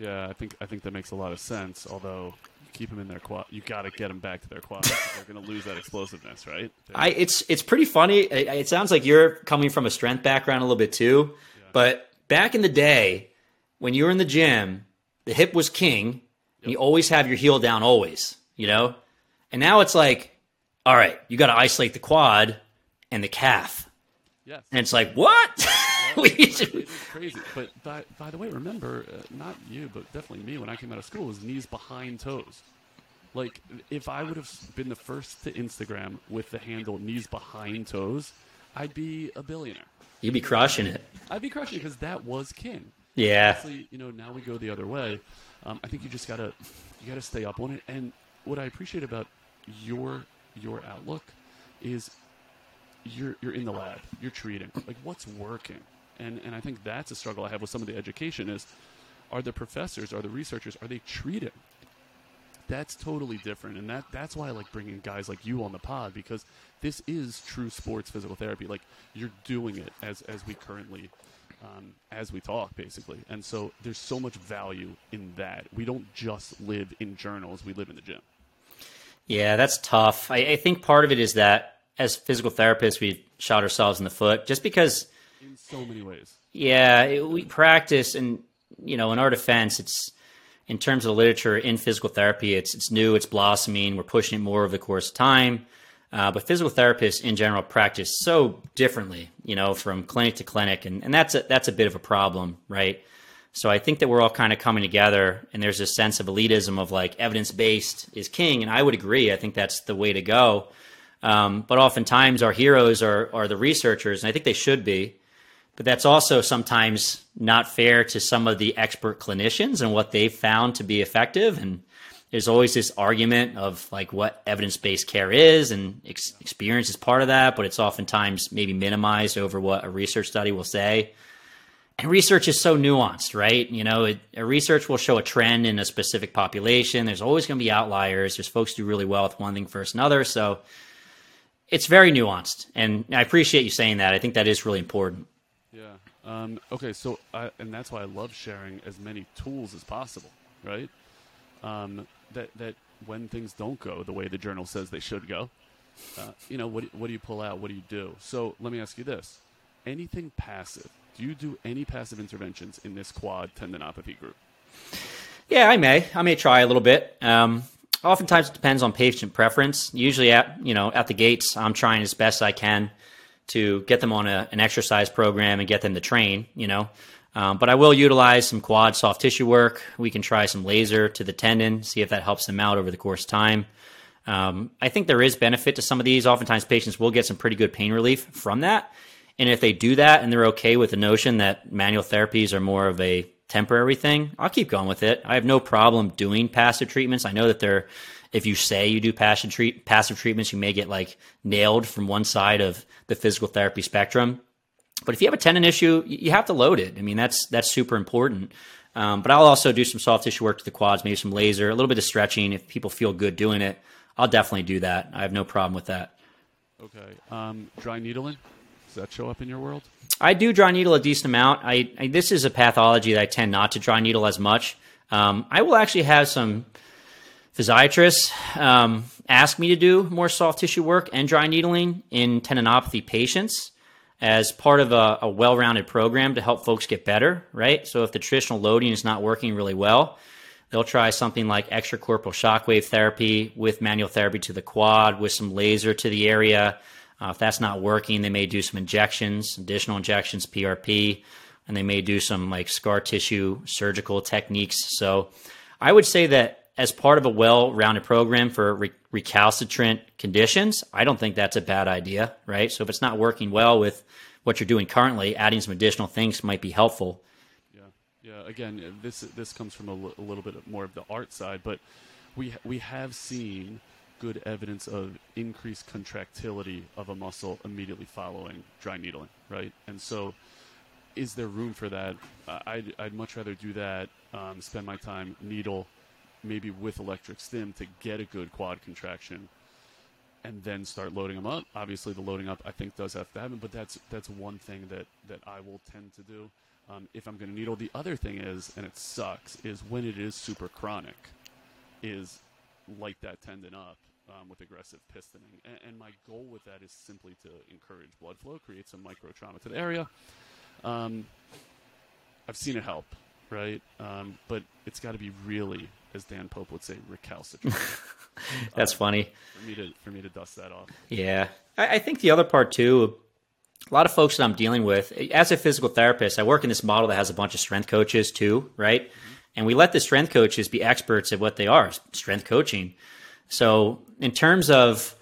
Yeah, yeah, I think I think that makes a lot of sense. Although keep them in their quad, you got to get them back to their quad. They're going to lose that explosiveness, right? I it's it's pretty funny. It, it, sounds like you're coming from a strength background a little bit too. Yeah. But back in the day, when you were in the gym, the hip was king. Yep. you always have your heel down, always. You know, and now it's like all right, you got to isolate the quad and the calf. Yes. And it's like, what? It's crazy. But by, by the way, remember, uh, not you, but definitely me, when I came out of school, was knees behind toes. Like, if I would have been the first to Instagram with the handle knees behind toes, I'd be a billionaire. You'd be crushing it. I'd be crushing it because that was king. Yeah. Honestly, you know, now we go the other way. Um, I think you just gotta you gotta stay up on it. And what I appreciate about your your outlook is you're you're in the lab, you're treating. Like what's working? And and I think that's a struggle I have with some of the education is are the professors, are the researchers, are they treated? That's totally different, and that that's why I like bringing guys like you on the pod because this is true sports physical therapy. Like you're doing it as as we currently um, as we talk, basically. And so there's so much value in that. We don't just live in journals; we live in the gym. Yeah, that's tough. I, I, think part of it is that as physical therapists, we've shot ourselves in the foot just because. In so many ways. Yeah, it, we practice, and you know, in our defense, it's in terms of literature in physical therapy, it's it's new, it's blossoming. We're pushing it more over the course of time. Uh, but physical therapists in general practice so differently, you know, from clinic to clinic, and, and that's a, that's a bit of a problem, right? So I think that we're all kind of coming together, and there's this sense of elitism of like evidence based is king, and I would agree. I think that's the way to go. Um, but oftentimes our heroes are are the researchers, and I think they should be. But that's also sometimes not fair to some of the expert clinicians and what they've found to be effective. And there's always this argument of like what evidence based care is, and ex- experience is part of that, but it's oftentimes maybe minimized over what a research study will say and research is so nuanced, right? You know, it, research will show a trend in a specific population. There's always going to be outliers. There's folks who do really well with one thing versus another. So it's very nuanced. And I appreciate you saying that. I think that is really important. Yeah. Um, okay. So, I, and that's why I love sharing as many tools as possible, right? Um, that, that when things don't go the way the journal says they should go, uh, you know, what, what do you pull out? What do you do? So let me ask you this anything passive do you do any passive interventions in this quad tendinopathy group? Yeah, I may. I may try a little bit. Um, oftentimes it depends on patient preference. Usually at you know at the gates, I'm trying as best I can to get them on a, an exercise program and get them to train. You know, um, but I will utilize some quad soft tissue work. We can try some laser to the tendon, see if that helps them out over the course of time. Um, I think there is benefit to some of these. Oftentimes, patients will get some pretty good pain relief from that. And if they do that and they're okay with the notion that manual therapies are more of a temporary thing, I'll keep going with it. I have no problem doing passive treatments. I know that they're, if you say you do passive treat, passive treatments, you may get like nailed from one side of the physical therapy spectrum. But if you have a tendon issue, you have to load it. I mean, that's that's super important. Um, but I'll also do some soft tissue work to the quads, maybe some laser, a little bit of stretching. If people feel good doing it, I'll definitely do that. I have no problem with that. Okay. Um, dry needling? Does that show up in your world? I do dry needle a decent amount. I, I this is a pathology that I tend not to dry needle as much. Um, I will actually have some physiatrists um, ask me to do more soft tissue work and dry needling in tendinopathy patients as part of a, a well-rounded program to help folks get better. Right. So if the traditional loading is not working really well, they'll try something like extracorporeal shockwave therapy with manual therapy to the quad with some laser to the area uh, if that's not working, they may do some injections, additional injections, PRP, and they may do some like scar tissue surgical techniques. So I would say that as part of a well rounded program for re- recalcitrant conditions, I don't think that's a bad idea, right? So if it's not working well with what you're doing currently, adding some additional things might be helpful. Yeah, yeah. Again, this this comes from a, l- a little bit more of the art side, but we we have seen good evidence of increased contractility of a muscle immediately following dry needling, right? And so, is there room for that? I'd, I'd much rather do that, um, spend my time needle, maybe with electric stim to get a good quad contraction, and then start loading them up. Obviously, the loading up I think does have to happen, but that's that's one thing that that I will tend to do. Um, if I'm going to needle, the other thing is, and it sucks, is when it is super chronic, is light that tendon up um, with aggressive pistoning. And, and, my goal with that is simply to encourage blood flow, create some micro trauma to the area. Um, I've seen it help, right? Um, but it's got to be really, as Dan Pope would say, recalcitrant. That's uh, funny. For me to for me to dust that off. Yeah, I, I think the other part too a lot of folks that I'm dealing with, as a physical therapist, I work in this model that has a bunch of strength coaches too, right? Mm-hmm. And we let the strength coaches be experts at what they are, strength coaching. So, in terms of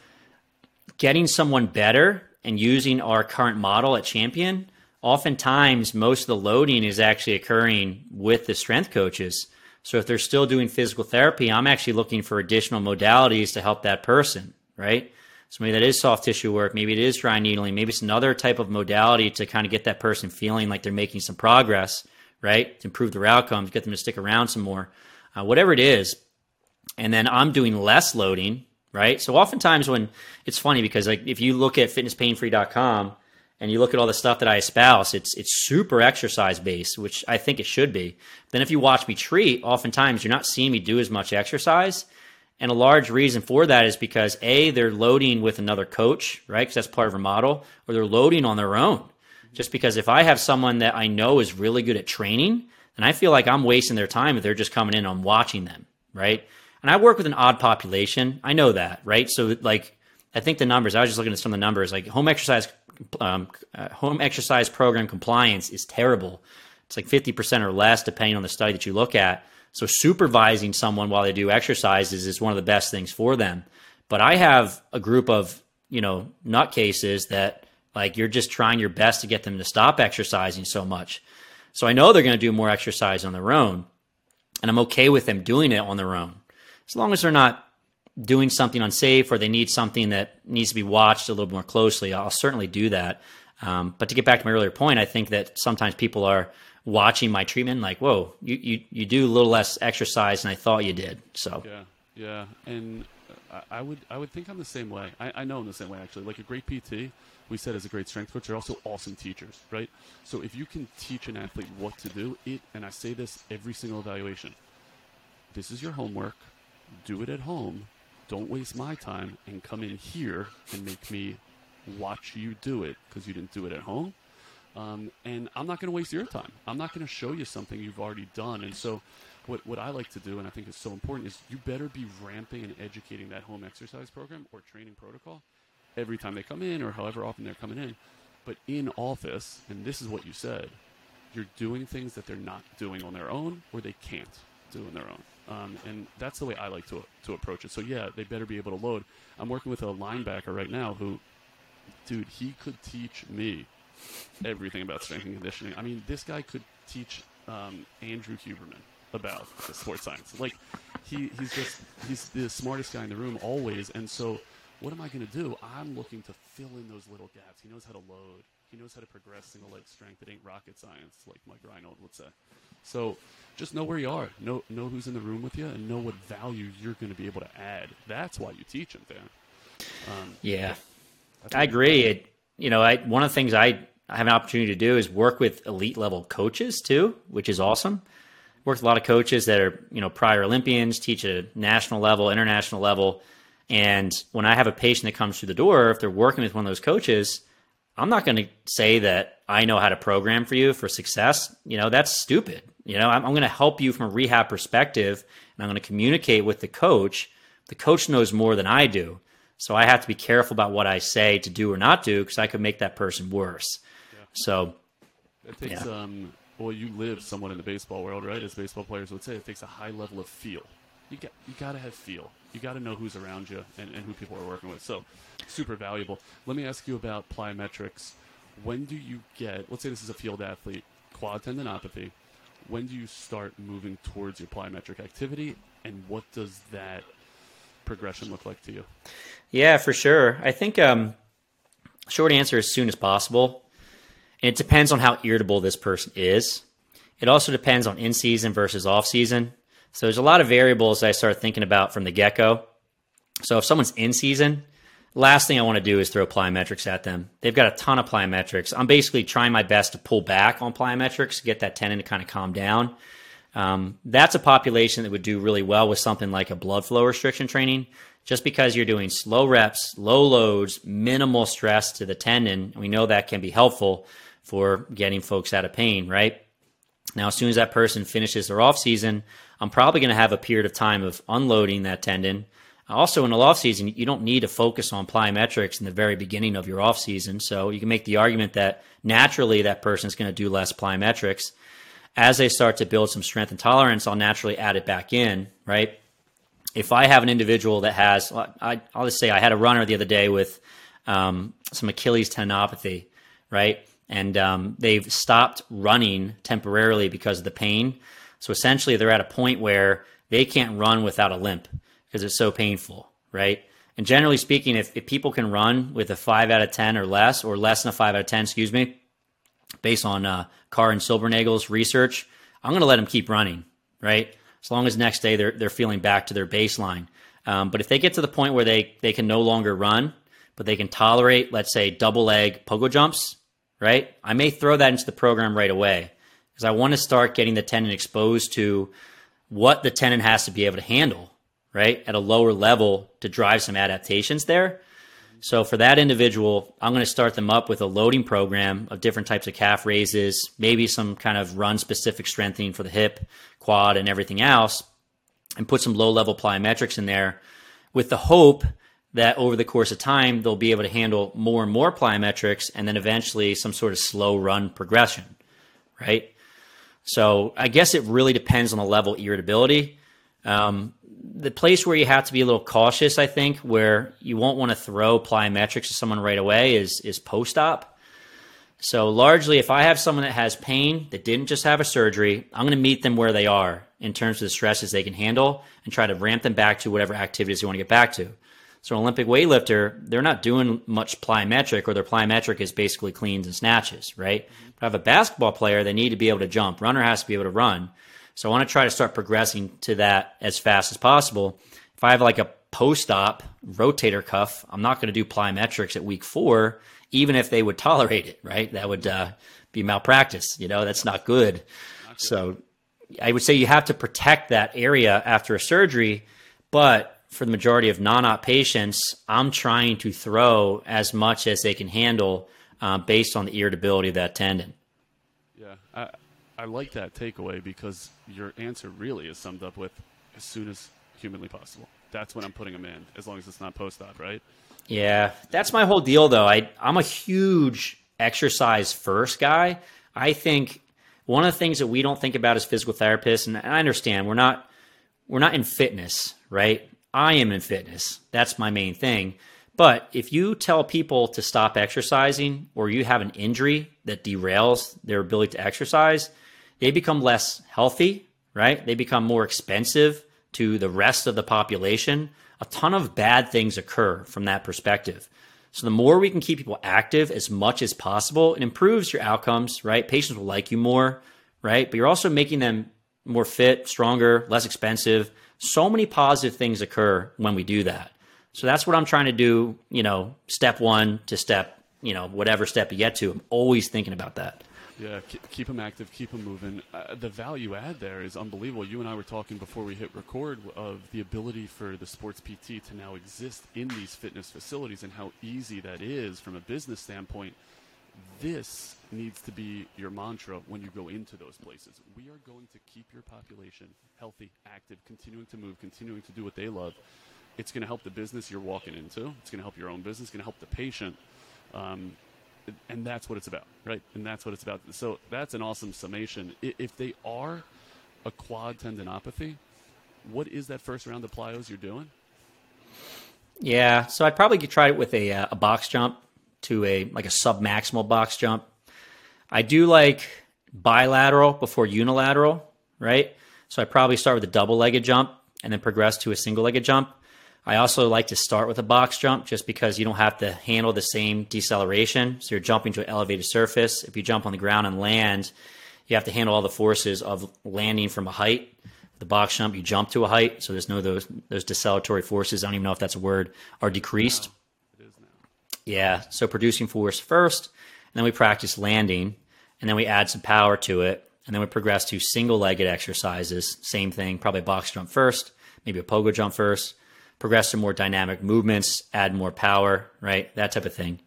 getting someone better and using our current model at Champion, oftentimes most of the loading is actually occurring with the strength coaches. So, if they're still doing physical therapy, I'm actually looking for additional modalities to help that person, right? So maybe that is soft tissue work. Maybe it is dry needling. Maybe it's another type of modality to kind of get that person feeling like they're making some progress, right? To improve their outcomes, get them to stick around some more, uh, whatever it is. And then I'm doing less loading, right? So oftentimes when it's funny because like if you look at fitnesspainfree.com and you look at all the stuff that I espouse, it's it's super exercise based, which I think it should be. Then if you watch me treat, oftentimes you're not seeing me do as much exercise and a large reason for that is because A, they're loading with another coach, right? Because that's part of a model, or they're loading on their own. Just because if I have someone that I know is really good at training, then I feel like I'm wasting their time if they're just coming in and I'm watching them, right? And I work with an odd population. I know that, right? So, like, I think the numbers, I was just looking at some of the numbers, like home exercise, um, uh, home exercise program compliance is terrible. It's like 50% or less, depending on the study that you look at. So supervising someone while they do exercises is one of the best things for them. But I have a group of, you know, nutcases that like you're just trying your best to get them to stop exercising so much. So I know they're going to do more exercise on their own. And I'm okay with them doing it on their own. As long as they're not doing something unsafe or they need something that needs to be watched a little more closely, I'll certainly do that. Um, but to get back to my earlier point, I think that sometimes people are watching my treatment, like, whoa, you, you, you do a little less exercise than I thought you did. So yeah, yeah, and I would I would think I'm the same way. I, I know I'm the same way actually. Like a great PT, we said as a great strength coach, they're also awesome teachers, right? So if you can teach an athlete what to do, it and I say this every single evaluation. This is your homework. Do it at home. Don't waste my time and come in here and make me watch you do it because you didn't do it at home um, and I'm not going to waste your time. I'm not going to show you something you've already done. And so, what, what I like to do, and I think is so important, is you better be ramping and educating that home exercise program or training protocol every time they come in or however often they're coming in. But in office, and this is what you said, you're doing things that they're not doing on their own or they can't do on their own. Um, and that's the way I like to, to approach it. So, yeah, they better be able to load. I'm working with a linebacker right now who, dude, he could teach me everything about strength and conditioning. I mean, this guy could teach um, Andrew Huberman about sports science. Like, he, he's just he's the smartest guy in the room always. And so, what am I going to do? I'm looking to fill in those little gaps. He knows how to load. He knows how to progress single leg strength. It ain't rocket science, like Mike Reinold would say. So, just know where you are. Know know who's in the room with you, and know what value you're going to be able to add. That's why you teach them, Dan. Um, yeah, I agree. It, you know, I one of the things I I have an opportunity to do is work with elite level coaches too, which is awesome. Worked with a lot of coaches that are, you know, prior Olympians, teach at a national level, international level. And when I have a patient that comes through the door, if they're working with one of those coaches, I'm not going to say that I know how to program for you for success. You know, that's stupid. You know, I'm, I'm going to help you from a rehab perspective and I'm going to communicate with the coach. The coach knows more than I do. So I have to be careful about what I say to do or not do because I could make that person worse. Yeah. So it takes yeah. um well you live somewhat in the baseball world, right? As baseball players would say, it takes a high level of feel. You got you got to have feel. You got to know who's around you and, and who people are working with. So, super valuable. Let me ask you about plyometrics. When do you get, let's say this is a field athlete, quad tendinopathy, when do you start moving towards your plyometric activity, and what does that progression look like to you? Yeah, for sure. I think um, short answer as soon as possible. And it depends on how irritable this person is. It also depends on in season versus off season. So there's a lot of variables I start thinking about from the get go. So if someone's in season, last thing I want to do is throw plyometrics at them. They've got a ton of plyometrics. I'm basically trying my best to pull back on plyometrics, get that tendon to kind of calm down. Um, that's a population that would do really well with something like a blood flow restriction training, just because you're doing slow reps, low loads, minimal stress to the tendon. We know that can be helpful for getting folks out of pain, right? Now, as soon as that person finishes their off season, I'm probably going to have a period of time of unloading that tendon. Also, in the off season, you don't need to focus on plyometrics in the very beginning of your off season. So you can make the argument that naturally that person is going to do less plyometrics as they start to build some strength and tolerance, I'll naturally add it back in, right? If I have an individual that has, I, will just say I had a runner the other day with um, some Achilles tendinopathy, right? And um, they've stopped running temporarily because of the pain. So essentially, they're at a point where they can't run without a limp because it's so painful, right? And generally speaking, if, if people can run with a five out of 10 or less, or less than a five out of 10, excuse me, based on uh, Karin Silbernagel's research, I'm going to let them keep running, right? As long as next day they're they're feeling back to their baseline. Um, but if they get to the point where they they can no longer run, but they can tolerate, let's say, double leg pogo jumps, right? I may throw that into the program right away because I want to start getting the tendon exposed to what the tendon has to be able to handle, right, at a lower level to drive some adaptations there. So for that individual, I'm going to start them up with a loading program of different types of calf raises, maybe some kind of run specific strengthening for the hip, quad, and everything else, and put some low level plyometrics in there with the hope that over the course of time, they'll be able to handle more and more plyometrics and then eventually some sort of slow run progression, right? So I guess it really depends on the level of irritability. Um, the place where you have to be a little cautious, I think, where you won't want to throw plyometrics to someone right away is is post op. So largely, if I have someone that has pain that didn't just have a surgery, I'm going to meet them where they are in terms of the stresses they can handle and try to ramp them back to whatever activities they want to get back to. So an Olympic weightlifter, they're not doing much plyometric or their plyometric is basically cleans and snatches, right? But I have a basketball player, they need to be able to jump. Runner has to be able to run. So I want to try to start progressing to that as fast as possible. If I have like a post op rotator cuff, I'm not going to do plyometrics at week four, even if they would tolerate it, right? That would uh, be malpractice. You know, that's not good. Not good. So I would say you have to protect that area after a surgery, but for the majority of non-op patients, I'm trying to throw as much as they can handle uh, based on the irritability of that tendon. Yeah, I, I like that takeaway because your answer really is summed up with as soon as humanly possible. That's when I'm putting them in, as long as it's not post op, right? Yeah, that's my whole deal, though. I I'm a huge exercise first guy. I think one of the things that we don't think about as physical therapists, and I understand we're not we're not in fitness, right? I am in fitness. That's my main thing. But if you tell people to stop exercising or you have an injury that derails their ability to exercise, they become less healthy, right? They become more expensive to the rest of the population. A ton of bad things occur from that perspective. So the more we can keep people active as much as possible, it improves your outcomes, right? Patients will like you more, right? But you're also making them more fit, stronger, less expensive. So many positive things occur when we do that. So that's what I'm trying to do, you know, step one to step, you know, whatever step you get to. I'm always thinking about that. Yeah, keep them active, keep them moving. Uh, the value add there is unbelievable. You and I were talking before we hit record of the ability for the sports PT to now exist in these fitness facilities and how easy that is from a business standpoint. This needs to be your mantra when you go into those places. We are going to keep your population healthy, active, continuing to move, continuing to do what they love. It's going to help the business you're walking into. It's going to help your own business. It's going to help the patient. Um, and that's what it's about, right? And that's what it's about. So that's an awesome summation. If they are a quad tendinopathy, what is that first round of plyos you're doing? Yeah, so I'd probably try it with a, uh, a box jump to a like a submaximal box jump. I do like bilateral before unilateral, right? So I probably start with a double legged jump and then progress to a single legged jump. I also like to start with a box jump just because you don't have to handle the same deceleration. So you're jumping to an elevated surface. If you jump on the ground and land, you have to handle all the forces of landing from a height. The box jump, you jump to a height, so there's no those those deceleratory forces. I don't even know if that's a word are decreased. It is now. Yeah, so producing force first, then we practice landing, and then we add some power to it, and then we progress to single-legged exercises. Same thing, probably box jump first, maybe a pogo jump first. Progress to more dynamic movements, add more power, right? That type of thing.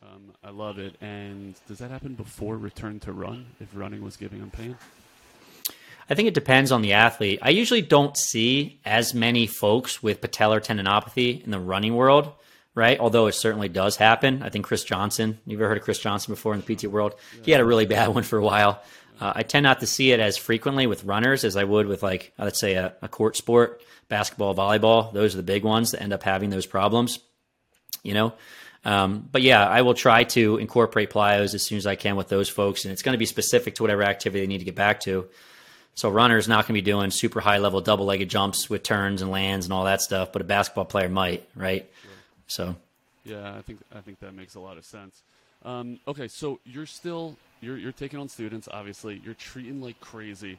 Um, I love it. And does that happen before return to run? If running was giving him pain? I think it depends on the athlete. I usually don't see as many folks with patellar tendinopathy in the running world, right? Although it certainly does happen. I think Chris Johnson, you've ever heard of Chris Johnson before in the PT world? He had a really bad one for a while. Uh, I tend not to see it as frequently with runners as I would with, like, let's say a, a court sport, basketball, volleyball. Those are the big ones that end up having those problems, you know? Um, but yeah, I will try to incorporate plyos as soon as I can with those folks, and it's going to be specific to whatever activity they need to get back to. So runners not going to be doing super high level double legged jumps with turns and lands and all that stuff, but a basketball player might, right? So Yeah, I think I think that makes a lot of sense. Um, okay, so you're still you're you're taking on students. Obviously, you're treating like crazy.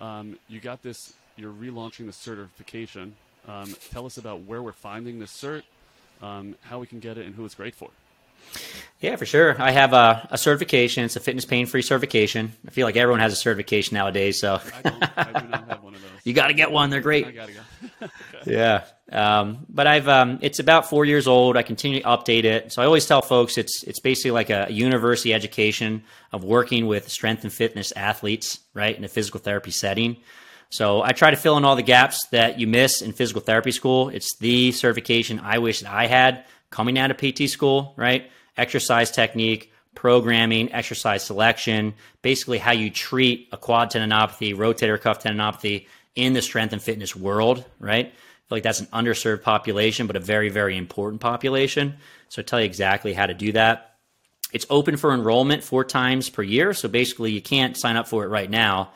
Um, you got this. You're relaunching the certification. Um, tell us about where we're finding this cert, um, how we can get it, and who it's great for. Yeah, for sure. I have a, a certification. It's a fitness pain free certification. I feel like everyone has a certification nowadays, so I don't. I do not have one of those. you got to get one. They're I great. gotta go. Yeah. Um, but I've um, it's about four years old. I continue to update it. So I always tell folks it's it's basically like a university education of working with strength and fitness athletes, right, in a physical therapy setting. So I try to fill in all the gaps that you miss in physical therapy school. It's the certification I wish that I had coming out of PT school, right? Exercise technique, programming, exercise selection, basically how you treat a quad tendinopathy, rotator cuff tendinopathy in the strength and fitness world, right? I feel like that's an underserved population, but a very, very important population. So I tell you exactly how to do that. It's open for enrollment four times per year. So basically, you can't sign up for it right now.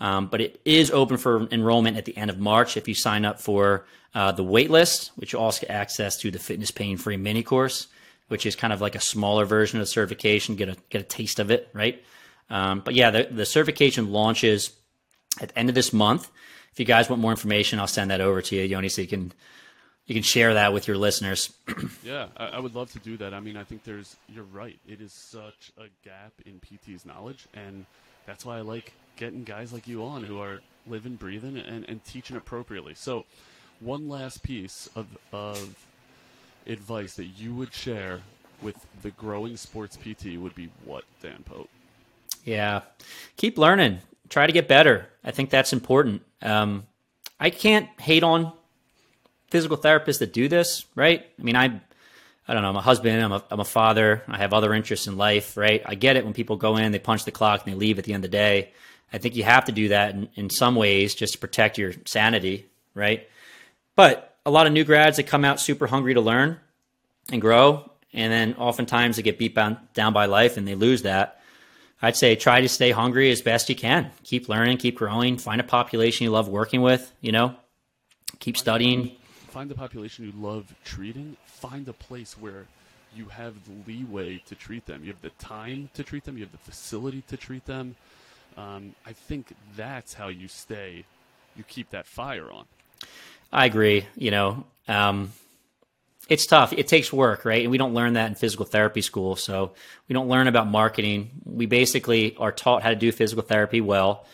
Um, but it is open for enrollment at the end of March if you sign up for uh, the wait list, which you also get access to the fitness pain free mini course, which is kind of like a smaller version of the certification, get a, get a taste of it, right? Um, but yeah, the, the certification launches at the end of this month. If you guys want more information, I'll send that over to you, Yoni, so you can you can share that with your listeners. Yeah, I, I would love to do that. I mean, I think there's. You're right. It is such a gap in PT's knowledge, and that's why I like getting guys like you on who are living, breathing, and, and teaching appropriately. So, one last piece of of advice that you would share with the growing sports PT would be what, Dan Pope? Yeah. Keep learning. Try to get better. I think that's important. Um, I can't hate on physical therapists that do this, right? I mean, I, I don't know. I'm a husband. I'm a, I'm a father. I have other interests in life, right? I get it when people go in, they punch the clock, and they leave at the end of the day. I think you have to do that in, in some ways just to protect your sanity, right? But a lot of new grads that come out super hungry to learn and grow, and then oftentimes they get beat down, down by life and they lose that. I'd say try to stay hungry as best you can. Keep learning, keep growing, find a population you love working with, you know, keep studying. Find the population you love treating. Find a place where you have the leeway to treat them. You have the time to treat them. You have the facility to treat them. Um, I think that's how you stay. You keep that fire on. I agree. You know, um, it's tough. It takes work, right? And we don't learn that in physical therapy school. So we don't learn about marketing. We basically are taught how to do physical therapy well,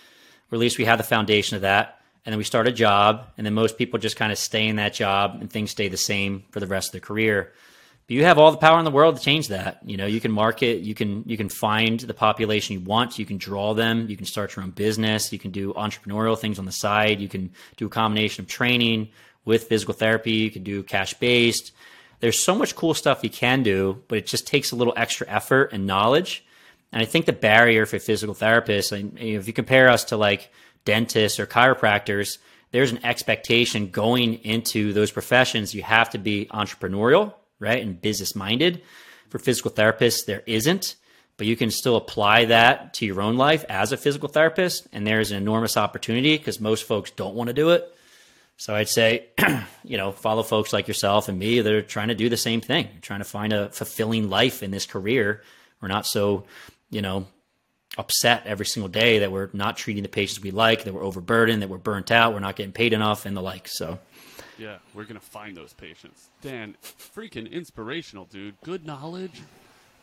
or at least we have the foundation of that. And then we start a job, and then most people just kind of stay in that job and things stay the same for the rest of their career. You have all the power in the world to change that. You know, you can market, you can you can find the population you want, you can draw them, you can start your own business, you can do entrepreneurial things on the side, you can do a combination of training with physical therapy, you can do cash based. There's so much cool stuff you can do, but it just takes a little extra effort and knowledge. And I think the barrier for physical therapists, if you compare us to like dentists or chiropractors, there's an expectation going into those professions. You have to be entrepreneurial, right? And business minded. For physical therapists, there isn't, but you can still apply that to your own life as a physical therapist. And there's an enormous opportunity because most folks don't want to do it. So I'd say, you know, follow folks like yourself and me that are trying to do the same thing, trying to find a fulfilling life in this career. We're not so, you know, upset every single day that we're not treating the patients we like, that we're overburdened, that we're burnt out, we're not getting paid enough, and the like. So, yeah, we're gonna find those patients. Dan, freaking inspirational, dude. Good knowledge,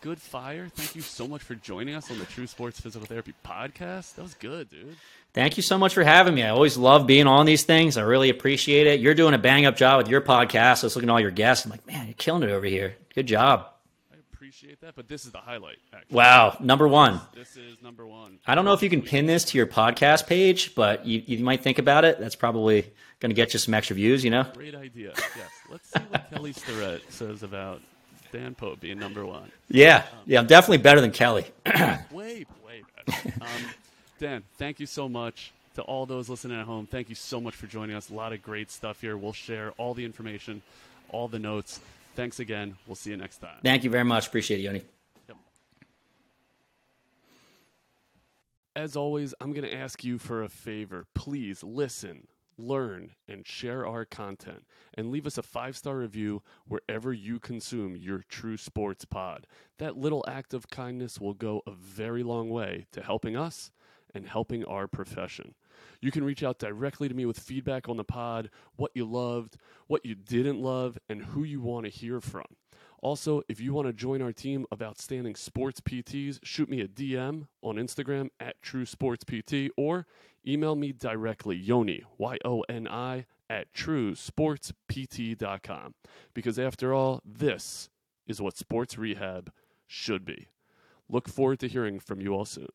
good fire. Thank you so much for joining us on the True Sports Physical Therapy podcast. That was good, dude. Thank you so much for having me. I always love being on these things. I really appreciate it. You're doing a bang up job with your podcast. I was looking at all your guests. I'm like, man, you're killing it over here. Good job appreciate that, but this is the highlight. Actually. Wow, number one. This is number one. I don't know if you can pin this to your podcast page, but you, you might think about it. That's probably going to get you some extra views. You know. Great idea. Yes. Let's see what Kelly Starrett says about Dan Pope being number one. Yeah, um, yeah, I'm definitely better than Kelly. way, way better. Um, Dan, thank you so much to all those listening at home. Thank you so much for joining us. A lot of great stuff here. We'll share all the information, all the notes. Thanks again. We'll see you next time. Thank you very much. Appreciate it, Yoni. Yep. As always, I'm going to ask you for a favor. Please listen, learn, and share our content. And leave us a five star review wherever you consume your True Sports pod. That little act of kindness will go a very long way to helping us and helping our profession. You can reach out directly to me with feedback on the pod, what you loved, what you didn't love, and who you want to hear from. Also, if you want to join our team of outstanding sports PTs, shoot me a DM on Instagram at True Sports PT or email me directly, Yoni, Y O N I, at truesportspt.com. Because after all, this is what sports rehab should be. Look forward to hearing from you all soon.